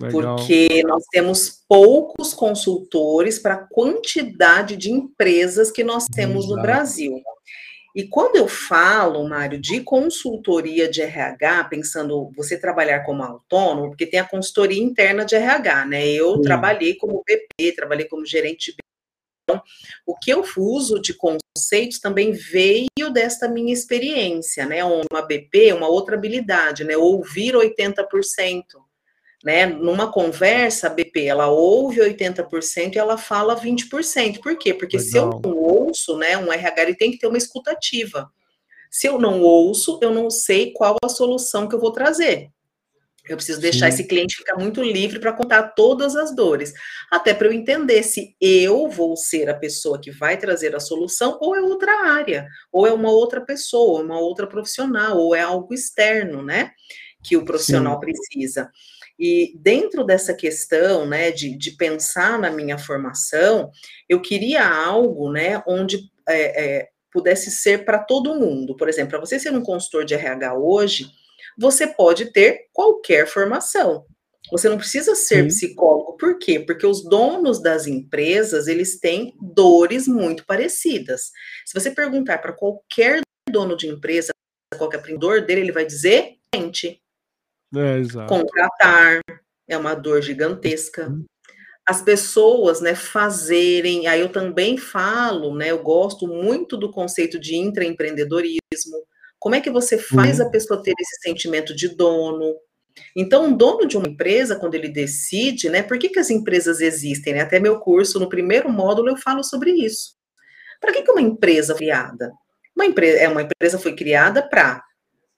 Legal. Porque nós temos poucos consultores para a quantidade de empresas que nós temos Exato. no Brasil. E quando eu falo, Mário, de consultoria de RH, pensando você trabalhar como autônomo, porque tem a consultoria interna de RH, né? Eu trabalhei como BP, trabalhei como gerente de então, o que eu uso de conceitos também veio desta minha experiência, né? Uma BP, uma outra habilidade, né? Ouvir 80% né? Numa conversa, a BP, ela ouve 80% e ela fala 20%. Por quê? Porque Legal. se eu não ouço, né, um RH ele tem que ter uma escutativa. Se eu não ouço, eu não sei qual a solução que eu vou trazer. Eu preciso deixar Sim. esse cliente ficar muito livre para contar todas as dores, até para eu entender se eu vou ser a pessoa que vai trazer a solução ou é outra área, ou é uma outra pessoa, uma outra profissional, ou é algo externo, né, que o profissional Sim. precisa. E dentro dessa questão, né, de, de pensar na minha formação, eu queria algo, né, onde é, é, pudesse ser para todo mundo. Por exemplo, para você ser um consultor de RH hoje, você pode ter qualquer formação. Você não precisa ser Sim. psicólogo. Por quê? Porque os donos das empresas, eles têm dores muito parecidas. Se você perguntar para qualquer dono de empresa, qualquer dor dele, ele vai dizer, gente, é, Contratar é uma dor gigantesca. Uhum. As pessoas, né, fazerem, aí eu também falo, né, eu gosto muito do conceito de intraempreendedorismo. Como é que você faz uhum. a pessoa ter esse sentimento de dono? Então, um dono de uma empresa, quando ele decide, né, por que, que as empresas existem? Né? Até meu curso, no primeiro módulo, eu falo sobre isso. Para que, que uma empresa foi criada? Uma empresa, é, uma empresa foi criada para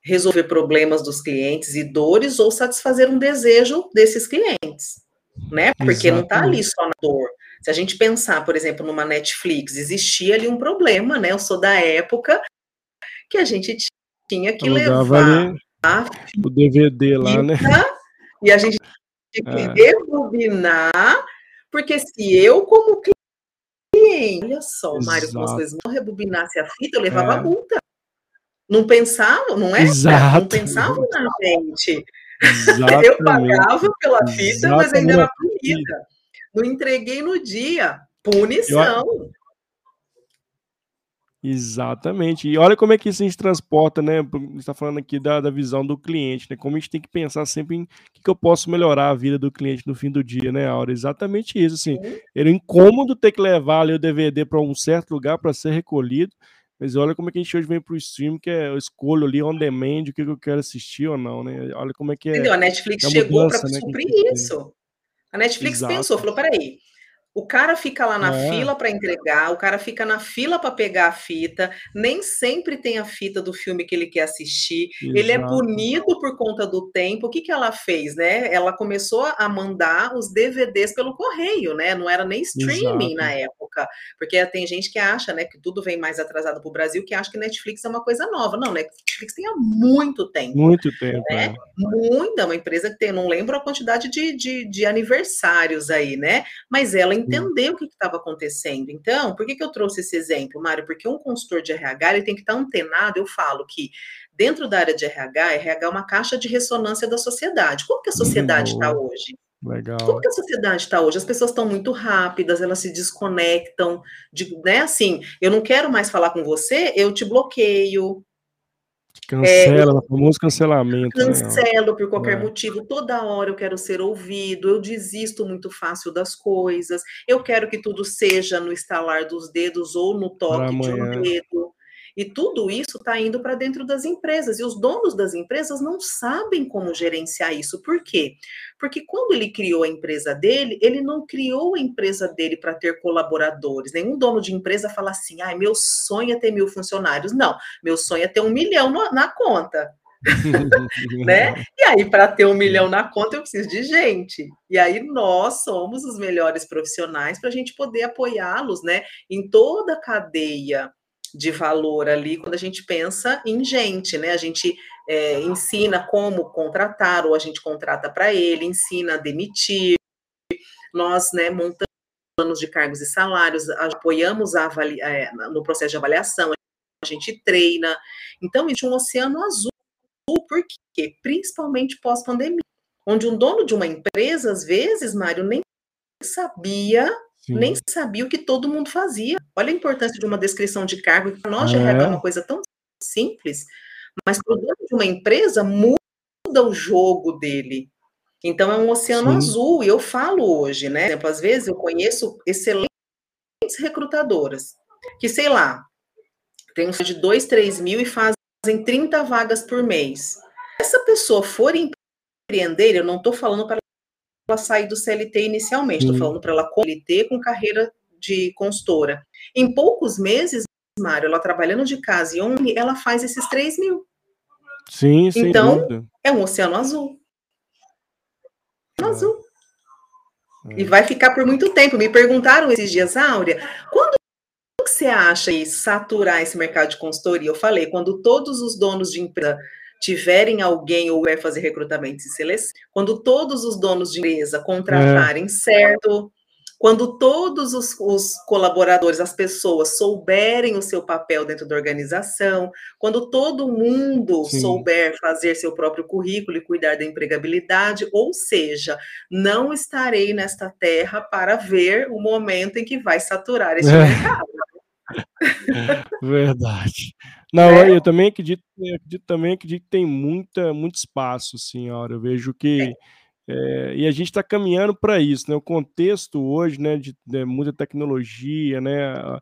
resolver problemas dos clientes e dores ou satisfazer um desejo desses clientes, né? Porque Exatamente. não está ali só na dor. Se a gente pensar, por exemplo, numa Netflix, existia ali um problema, né? Eu sou da época que a gente tinha que levar o DVD lá, né? E a gente tinha que é. rebobinar, porque se eu, como cliente, olha só, Mário, como as coisas não rebobinasse a fita, eu levava é. multa não pensavam, não é? Exato. Não pensavam na gente. (laughs) Exatamente. Eu pagava pela fita, Exatamente. mas ainda era punida. Não entreguei no dia. Punição. Exatamente. E olha como é que isso a gente transporta, né? A gente está falando aqui da, da visão do cliente, né? Como a gente tem que pensar sempre em que, que eu posso melhorar a vida do cliente no fim do dia, né, Aura? Exatamente isso. Assim, era incômodo ter que levar ali o DVD para um certo lugar para ser recolhido, mas olha como é que a gente hoje vem para o stream, que é, eu escolho ali on demand o que, eu quero assistir ou não, né? Olha como é que é. Entendeu? A Netflix a chegou para né, suprir isso. A Netflix Exato. pensou, falou: peraí, o cara fica lá na é. fila para entregar, o cara fica na fila para pegar a fita, nem sempre tem a fita do filme que ele quer assistir. Exato. Ele é punido por conta do tempo. O que, que ela fez, né? Ela começou a mandar os DVDs pelo correio, né? Não era nem streaming Exato. na época, porque tem gente que acha, né, que tudo vem mais atrasado para o Brasil, que acha que Netflix é uma coisa nova. Não, Netflix tem há muito tempo. Muito tempo. Né? É. Muita, uma empresa que tem, não lembro a quantidade de, de, de aniversários aí, né? Mas ela entender o que estava acontecendo. Então, por que, que eu trouxe esse exemplo, Mário? Porque um consultor de RH ele tem que estar antenado. Eu falo que dentro da área de RH, RH é uma caixa de ressonância da sociedade. Como que a sociedade está hoje? Legal. Como que a sociedade está hoje? As pessoas estão muito rápidas, elas se desconectam, de, né? Assim, eu não quero mais falar com você, eu te bloqueio, Cancela, é, famoso cancelamento. Né? Cancelo né? por qualquer é. motivo, toda hora eu quero ser ouvido, eu desisto muito fácil das coisas, eu quero que tudo seja no estalar dos dedos ou no toque de um dedo. E tudo isso está indo para dentro das empresas. E os donos das empresas não sabem como gerenciar isso. Por quê? Porque quando ele criou a empresa dele, ele não criou a empresa dele para ter colaboradores. Nenhum dono de empresa fala assim: ah, meu sonho é ter mil funcionários. Não, meu sonho é ter um milhão na conta. (laughs) né? E aí, para ter um milhão na conta, eu preciso de gente. E aí, nós somos os melhores profissionais para a gente poder apoiá-los, né? Em toda a cadeia de valor ali quando a gente pensa em gente, né? A gente é, ensina como contratar, ou a gente contrata para ele, ensina a demitir, nós né, montamos planos de cargos e salários, apoiamos a é, no processo de avaliação, a gente treina. Então, existe um oceano azul, por quê? Principalmente pós-pandemia, onde um dono de uma empresa, às vezes, Mário, nem sabia Sim. nem sabia o que todo mundo fazia. Olha a importância de uma descrição de cargo, que para nós é. é uma coisa tão simples, mas para o dono de uma empresa muda o jogo dele. Então é um oceano Sim. azul, e eu falo hoje, né? Por exemplo, às vezes eu conheço excelentes recrutadoras, que sei lá, tem um de 2, 3 mil e fazem 30 vagas por mês. Se essa pessoa for empreender, eu não estou falando para ela sair do CLT inicialmente, estou falando para ela CLT com carreira de consultora. Em poucos meses, Mário, ela trabalhando de casa e onde ela faz esses 3 mil. Sim, sim. Então, dúvida. é um oceano azul. É. Azul. É. E vai ficar por muito tempo. Me perguntaram esses dias, Áurea, quando você acha isso, saturar esse mercado de consultoria? Eu falei, quando todos os donos de empresa tiverem alguém ou vai fazer recrutamento e seleção, quando todos os donos de empresa contratarem é. certo, quando todos os, os, colaboradores, as pessoas souberem o seu papel dentro da organização, quando todo mundo Sim. souber fazer seu próprio currículo e cuidar da empregabilidade, ou seja, não estarei nesta terra para ver o momento em que vai saturar esse é. mercado. (laughs) Verdade. Não, é. eu também acredito, eu acredito também acredito que tem muita, muito espaço, senhora. Eu vejo que é, e a gente está caminhando para isso, né? O contexto hoje, né, de, de muita tecnologia, né, a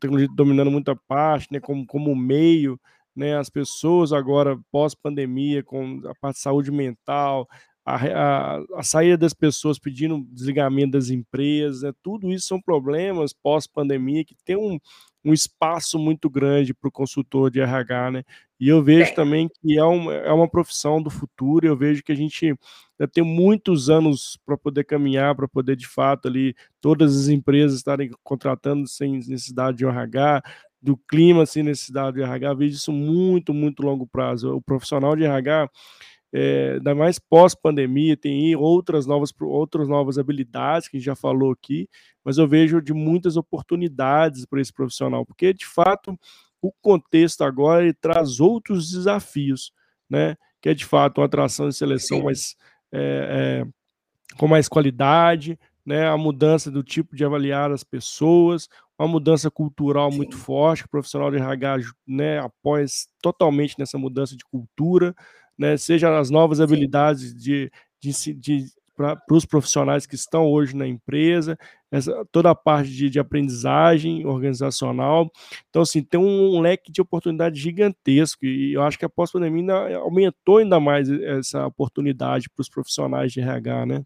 tecnologia dominando muita parte, né, como, como meio, né, as pessoas agora pós-pandemia com a parte de saúde mental, a, a, a, saída das pessoas pedindo desligamento das empresas, né? tudo isso são problemas pós-pandemia que tem um, um espaço muito grande para o consultor de RH, né? E eu vejo também que é uma, é uma profissão do futuro, eu vejo que a gente tem muitos anos para poder caminhar, para poder, de fato, ali, todas as empresas estarem contratando sem necessidade de RH, do clima sem necessidade de RH, eu vejo isso muito, muito longo prazo. O profissional de RH, é, ainda mais pós-pandemia, tem outras novas, outras novas habilidades que a gente já falou aqui, mas eu vejo de muitas oportunidades para esse profissional, porque de fato o contexto agora ele traz outros desafios, né? Que é de fato uma atração e seleção mais, é, é, com mais qualidade, né, a mudança do tipo de avaliar as pessoas, uma mudança cultural Sim. muito forte, o profissional de RH né, apoia totalmente nessa mudança de cultura, né, seja as novas habilidades de, de, de para os profissionais que estão hoje na empresa, essa, toda a parte de, de, aprendizagem organizacional. Então, assim, tem um, um leque de oportunidade gigantesco e eu acho que a pós-pandemia aumentou ainda mais essa oportunidade para os profissionais de RH, né?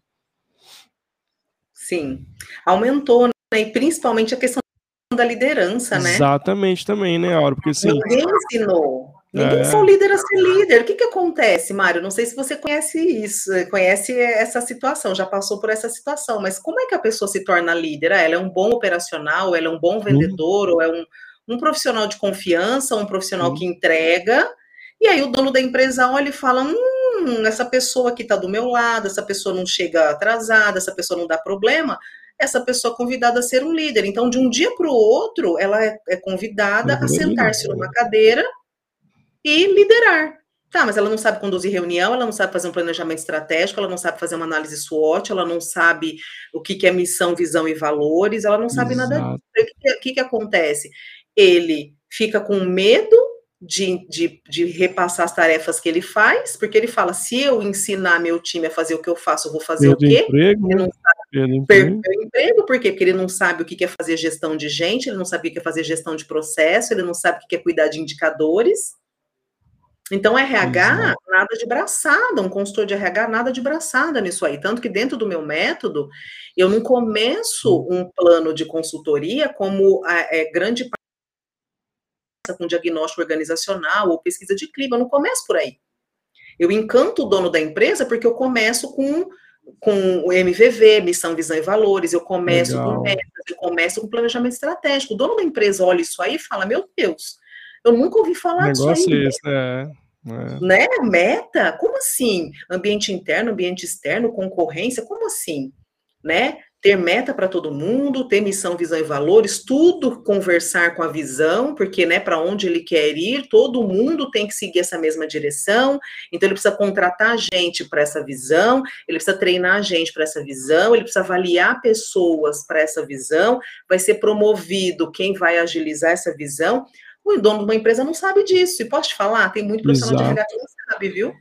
Sim, aumentou, né? E principalmente a questão da liderança, né? Exatamente também, né, Aura? Porque assim. Ninguém ensinou. Ninguém é. líder a ser líder. O que, que acontece, Mário? Não sei se você conhece isso, conhece essa situação, já passou por essa situação, mas como é que a pessoa se torna líder? Ah, ela é um bom operacional, ela é um bom vendedor, hum. ou é um, um profissional de confiança, um profissional hum. que entrega, e aí o dono da empresa olha e fala: hum, essa pessoa aqui está do meu lado, essa pessoa não chega atrasada, essa pessoa não dá problema essa pessoa é convidada a ser um líder. Então, de um dia para o outro, ela é, é convidada a sentar-se numa cadeira e liderar. Tá, mas ela não sabe conduzir reunião, ela não sabe fazer um planejamento estratégico, ela não sabe fazer uma análise SWOT, ela não sabe o que, que é missão, visão e valores, ela não sabe Exato. nada disso. O que, que, que acontece? Ele fica com medo de, de, de, repassar as tarefas que ele faz, porque ele fala: se eu ensinar meu time a fazer o que eu faço, eu vou fazer Perdo o quê? Emprego, ele não sabe emprego. emprego, por quê? Porque ele não sabe o que é fazer gestão de gente, ele não sabe o que é fazer gestão de processo, ele não sabe o que é cuidar de indicadores. Então, RH, nada de braçada, um consultor de RH, nada de braçada nisso aí. Tanto que dentro do meu método, eu não começo um plano de consultoria como a, é, grande parte com diagnóstico organizacional ou pesquisa de clima, eu não começo por aí. Eu encanto o dono da empresa porque eu começo com, com o MVV, missão, visão e valores, eu começo Legal. com metas, eu começo com planejamento estratégico. O dono da empresa olha isso aí e fala, meu Deus, eu nunca ouvi falar disso aí. Esse, é. É. Né? Meta? Como assim? Ambiente interno, ambiente externo, concorrência? Como assim? Né? Ter meta para todo mundo, ter missão, visão e valores, tudo conversar com a visão, porque, né, para onde ele quer ir, todo mundo tem que seguir essa mesma direção. Então, ele precisa contratar a gente para essa visão, ele precisa treinar a gente para essa visão, ele precisa avaliar pessoas para essa visão, vai ser promovido quem vai agilizar essa visão. O dono de uma empresa não sabe disso. E posso te falar, tem muito profissional Exato. de RH que não sabe, viu?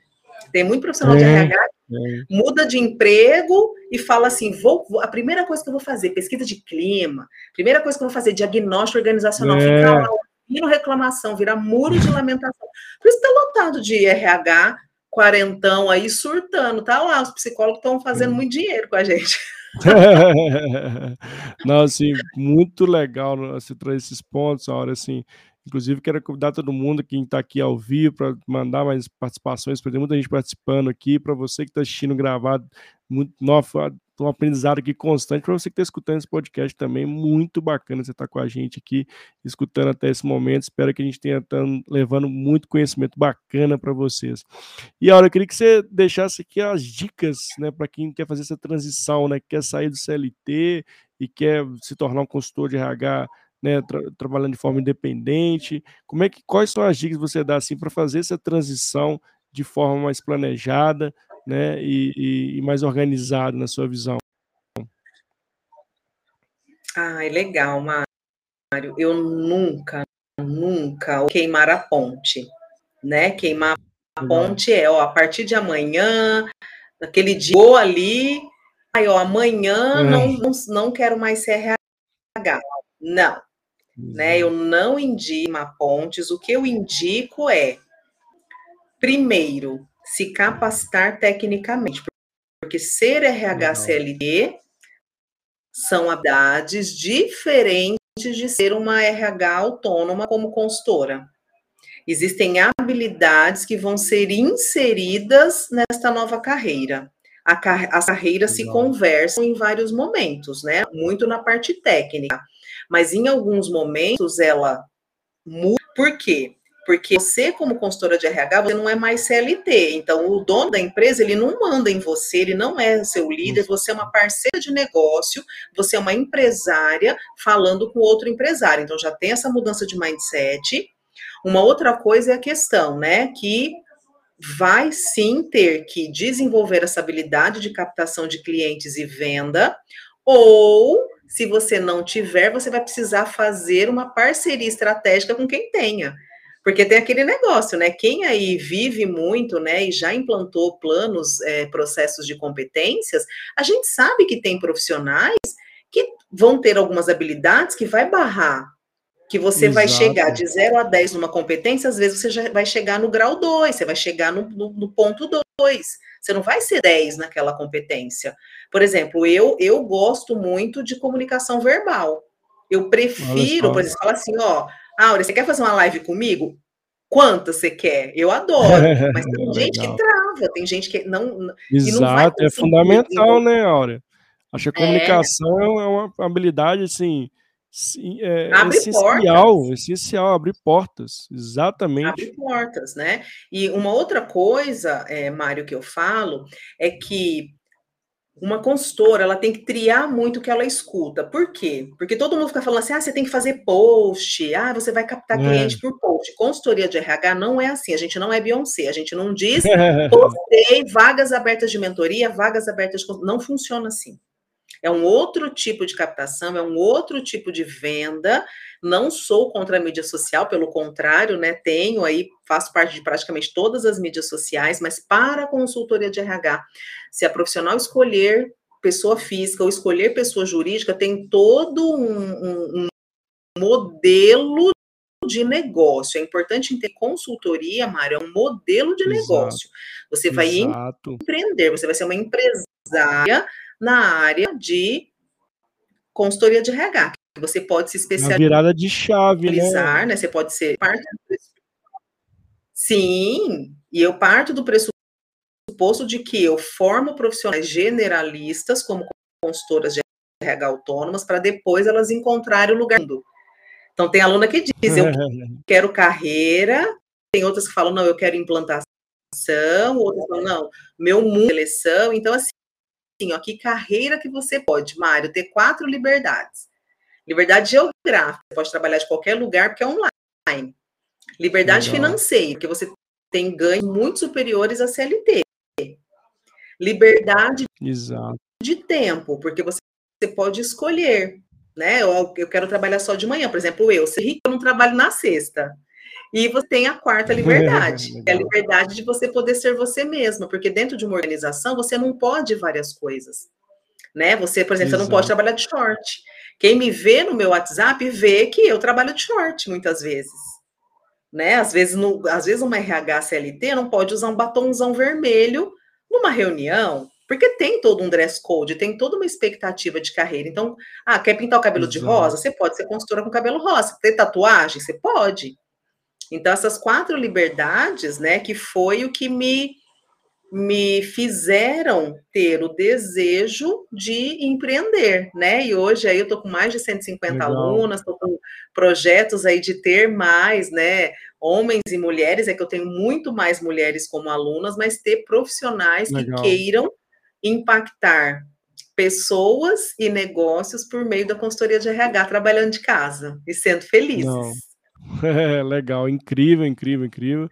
Tem muito profissional é, de RH que é. muda de emprego e fala assim: vou, vou, a primeira coisa que eu vou fazer, pesquisa de clima, primeira coisa que eu vou fazer, diagnóstico organizacional, é. ficar lá ouvindo reclamação, virar muro de lamentação. Por isso está lotado de RH, quarentão aí surtando, tá lá, os psicólogos estão fazendo muito dinheiro com a gente. (laughs) (laughs) Não, assim, muito legal você trazer esses pontos, a hora assim, Inclusive, quero convidar todo mundo que está aqui ao vivo para mandar mais participações, porque tem muita gente participando aqui. Para você que está assistindo gravado, muito novo, um aprendizado aqui constante. Para você que está escutando esse podcast também, muito bacana você estar tá com a gente aqui, escutando até esse momento. Espero que a gente tenha tão, levando muito conhecimento bacana para vocês. E agora, eu queria que você deixasse aqui as dicas né, para quem quer fazer essa transição, né, quer sair do CLT e quer se tornar um consultor de RH né, tra trabalhando de forma independente? Como é que quais são as dicas que você dá assim para fazer essa transição de forma mais planejada, né, e, e, e mais organizada na sua visão? Ah, é legal, Mário. Eu nunca, nunca queimar a ponte, né? Queimar a ponte é, ó, a partir de amanhã, naquele dia ou ali, aí, ó, amanhã é. não, não, não quero mais ser RH. Não, né? Eu não indico pontes. O que eu indico é, primeiro, se capacitar tecnicamente, porque ser RH são habilidades diferentes de ser uma RH autônoma como consultora. Existem habilidades que vão ser inseridas nesta nova carreira. as carreiras se conversam em vários momentos, né? Muito na parte técnica mas em alguns momentos ela muda. Por quê? Porque você, como consultora de RH, você não é mais CLT. Então, o dono da empresa, ele não manda em você, ele não é seu líder, você é uma parceira de negócio, você é uma empresária falando com outro empresário. Então, já tem essa mudança de mindset. Uma outra coisa é a questão, né, que vai sim ter que desenvolver essa habilidade de captação de clientes e venda, Ou, se você não tiver, você vai precisar fazer uma parceria estratégica com quem tenha. Porque tem aquele negócio, né? Quem aí vive muito, né, e já implantou planos, é, processos de competências, a gente sabe que tem profissionais que vão ter algumas habilidades que vai barrar que você Exato. vai chegar de 0 a 10 numa competência, às vezes você já vai chegar no grau 2, você vai chegar no, no, no ponto 2. Você não vai ser 10 naquela competência. Por exemplo, eu, eu gosto muito de comunicação verbal. Eu prefiro, por exemplo, falar assim, ó, Áurea, você quer fazer uma live comigo? Quantas você quer? Eu adoro, (laughs) mas tem gente que trava, tem gente que não. Exato, não é fundamental, né, Áurea? Acho que a é. comunicação é, é uma habilidade, assim, Sim, é abre essencial, portas. essencial, abrir portas, exatamente. Abre portas, né? E uma outra coisa, é, Mário, que eu falo, é que uma consultora, ela tem que triar muito o que ela escuta. Por quê? Porque todo mundo fica falando assim, ah, você tem que fazer post, ah, você vai captar é. cliente por post. Consultoria de RH não é assim, a gente não é Beyoncé, a gente não diz, (laughs) postei vagas abertas de mentoria, vagas abertas de... Não funciona assim. É um outro tipo de captação, é um outro tipo de venda. Não sou contra a mídia social, pelo contrário, né? Tenho aí, faço parte de praticamente todas as mídias sociais, mas para a consultoria de RH, se a profissional escolher pessoa física ou escolher pessoa jurídica, tem todo um, um, um modelo de negócio. É importante ter consultoria, Mário, é um modelo de Exato. negócio. Você vai Exato. empreender, você vai ser uma empresária na área de consultoria de RH. Você pode se especializar. virada de chave, né? né? Você pode ser parte do Sim, e eu parto do pressuposto de que eu formo profissionais generalistas como consultoras de RH autônomas para depois elas encontrarem o lugar. Então tem aluna que diz, eu (laughs) quero carreira, tem outras que falam, não, eu quero implantação, outras falam, não, meu mundo é seleção. Então, assim, assim, ó, que carreira que você pode, Mário, ter quatro liberdades. Liberdade geográfica, você pode trabalhar de qualquer lugar porque é online. Liberdade Legal. financeira, porque você tem ganhos muito superiores à CLT. Liberdade Exato. de tempo, porque você, você pode escolher, né? Eu, eu quero trabalhar só de manhã, por exemplo, eu, se rico, eu não trabalho na sexta. E você tem a quarta liberdade, que é a liberdade de você poder ser você mesma, porque dentro de uma organização você não pode várias coisas. Né? Você, por exemplo, você não pode trabalhar de short. Quem me vê no meu WhatsApp vê que eu trabalho de short muitas vezes. Né? Às vezes, no, às vezes uma RH CLT não pode usar um batomzão vermelho numa reunião, porque tem todo um dress code, tem toda uma expectativa de carreira. Então, ah, quer pintar o cabelo Exato. de rosa? Você pode ser consultora com cabelo rosa. Ter tatuagem? Você pode. Então, essas quatro liberdades, né, que foi o que me, me fizeram ter o desejo de empreender, né? E hoje aí eu tô com mais de 150 Legal. alunas, tô com projetos aí de ter mais, né, homens e mulheres, é que eu tenho muito mais mulheres como alunas, mas ter profissionais Legal. que queiram impactar pessoas e negócios por meio da consultoria de RH, trabalhando de casa e sendo felizes. Não. É, (laughs) legal, incrível, incrível, incrível.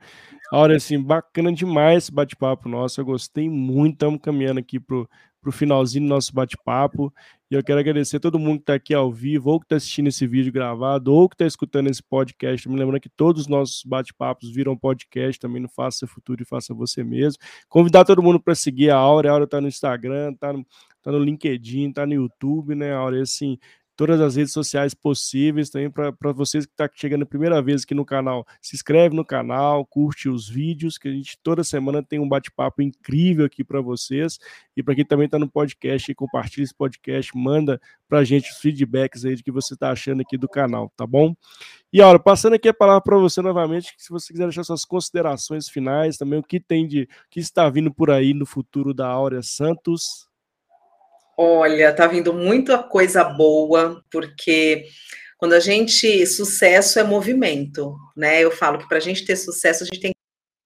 Olha, assim, bacana demais esse bate-papo nosso. Eu gostei muito. Estamos caminhando aqui pro, pro finalzinho do nosso bate-papo. E eu quero agradecer a todo mundo que está aqui ao vivo, ou que está assistindo esse vídeo gravado, ou que está escutando esse podcast. Me lembrando que todos os nossos bate-papos viram podcast também no Faça Futuro e Faça Você Mesmo. Convidar todo mundo para seguir a Aura. A Aura está no Instagram, está no, tá no LinkedIn, está no YouTube, né, Aura? E, assim, todas as redes sociais possíveis também para vocês que estão tá chegando a primeira vez aqui no canal. Se inscreve no canal, curte os vídeos, que a gente toda semana tem um bate-papo incrível aqui para vocês. E para quem também está no podcast, compartilha esse podcast, manda para a gente os feedbacks aí de que você está achando aqui do canal, tá bom? E olha, passando aqui a palavra para você novamente, se você quiser deixar suas considerações finais, também o que tem de que está vindo por aí no futuro da Áurea Santos. Olha, tá vindo muita coisa boa, porque quando a gente. Sucesso é movimento, né? Eu falo que para a gente ter sucesso, a gente tem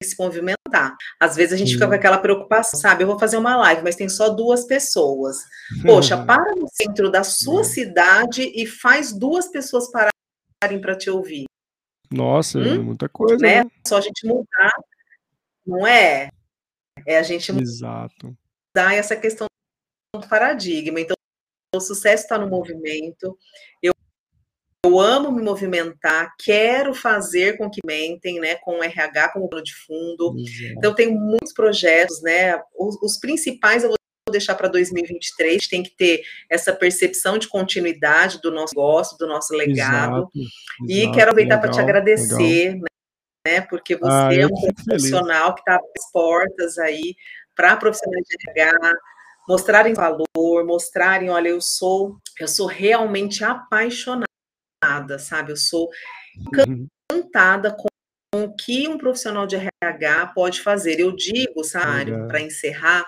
que se movimentar. Às vezes a gente fica com aquela preocupação, sabe? Eu vou fazer uma live, mas tem só duas pessoas. Poxa, (laughs) para no centro da sua cidade e faz duas pessoas pararem para te ouvir. Nossa, hum? muita coisa. Né? né? Só a gente mudar, não é? É a gente Exato. mudar essa questão paradigma. Então, o sucesso está no movimento. Eu, eu amo me movimentar, quero fazer com que mentem, né, com o RH como plano de fundo. Exato. Então, tenho muitos projetos, né, os, os principais eu vou deixar para 2023, tem que ter essa percepção de continuidade do nosso negócio, do nosso legado. Exato, e exato, quero aproveitar para te agradecer, legal. né? Porque você ah, é um profissional que está às portas aí para profissionais de RH, mostrarem valor, mostrarem, olha, eu sou, eu sou realmente apaixonada, sabe? Eu sou uhum. encantada com o que um profissional de RH pode fazer. Eu digo, sabe, para encerrar,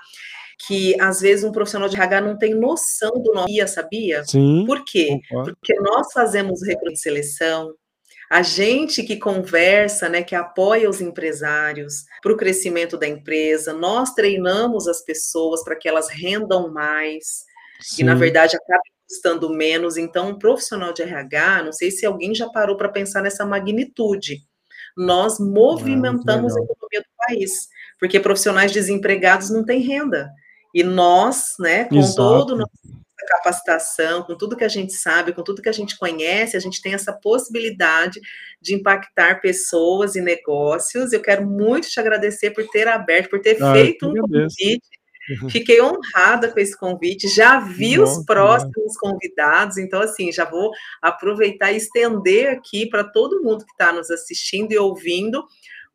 que às vezes um profissional de RH não tem noção do nosso dia, sabia? Sim. Por quê? Porque nós fazemos recrutamento de seleção, a gente que conversa, né, que apoia os empresários para o crescimento da empresa, nós treinamos as pessoas para que elas rendam mais Sim. e na verdade acabem custando menos. Então, um profissional de RH, não sei se alguém já parou para pensar nessa magnitude. Nós movimentamos ah, a economia do país, porque profissionais desempregados não têm renda. E nós, né, com Exato. todo o nosso capacitação, com tudo que a gente sabe, com tudo que a gente conhece, a gente tem essa possibilidade de impactar pessoas e negócios. Eu quero muito te agradecer por ter aberto, por ter ah, feito um convite. (laughs) Fiquei honrada com esse convite, já vi os próximos convidados, então, assim, já vou aproveitar e estender aqui para todo mundo que está nos assistindo e ouvindo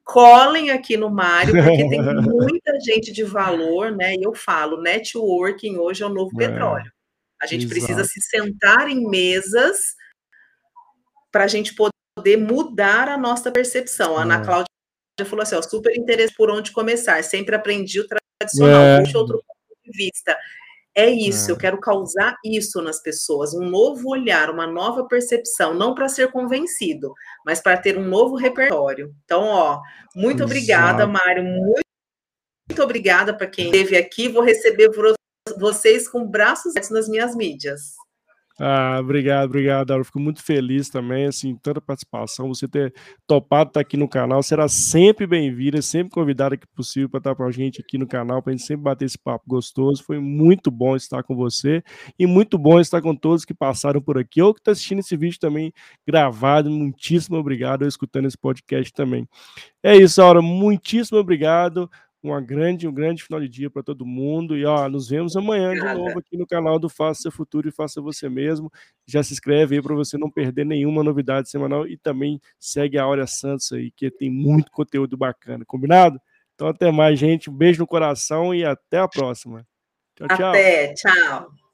colhem aqui no Mário, porque tem (laughs) muita gente de valor, né? E eu falo, networking hoje é o novo é, petróleo. A gente exato. precisa se sentar em mesas para a gente poder mudar a nossa percepção. A Ana é. Cláudia falou assim: ó, super interesse por onde começar. Sempre aprendi o tradicional, é. puxa outro ponto de vista. É isso, é. eu quero causar isso nas pessoas, um novo olhar, uma nova percepção, não para ser convencido, mas para ter um novo repertório. Então, ó, muito Exato. obrigada, Mário, muito, muito obrigada para quem esteve aqui. Vou receber vocês com braços nas minhas mídias. Ah, obrigado, obrigado, Aura. Fico muito feliz também, assim, tanta participação, você ter topado estar aqui no canal, será sempre bem-vinda, sempre convidada que possível para estar com a gente aqui no canal, para a gente sempre bater esse papo gostoso. Foi muito bom estar com você e muito bom estar com todos que passaram por aqui ou que estão tá assistindo esse vídeo também gravado. Muitíssimo obrigado, ou escutando esse podcast também. É isso, Aura, muitíssimo obrigado uma grande, um grande final de dia para todo mundo. E ó, nos vemos amanhã de novo aqui no canal do Faça Futuro e Faça Você Mesmo. Já se inscreve aí para você não perder nenhuma novidade semanal e também segue a Áurea Santos aí, que tem muito conteúdo bacana. Combinado? Então até mais, gente. Um beijo no coração e até a próxima. Tchau, tchau. Até, tchau.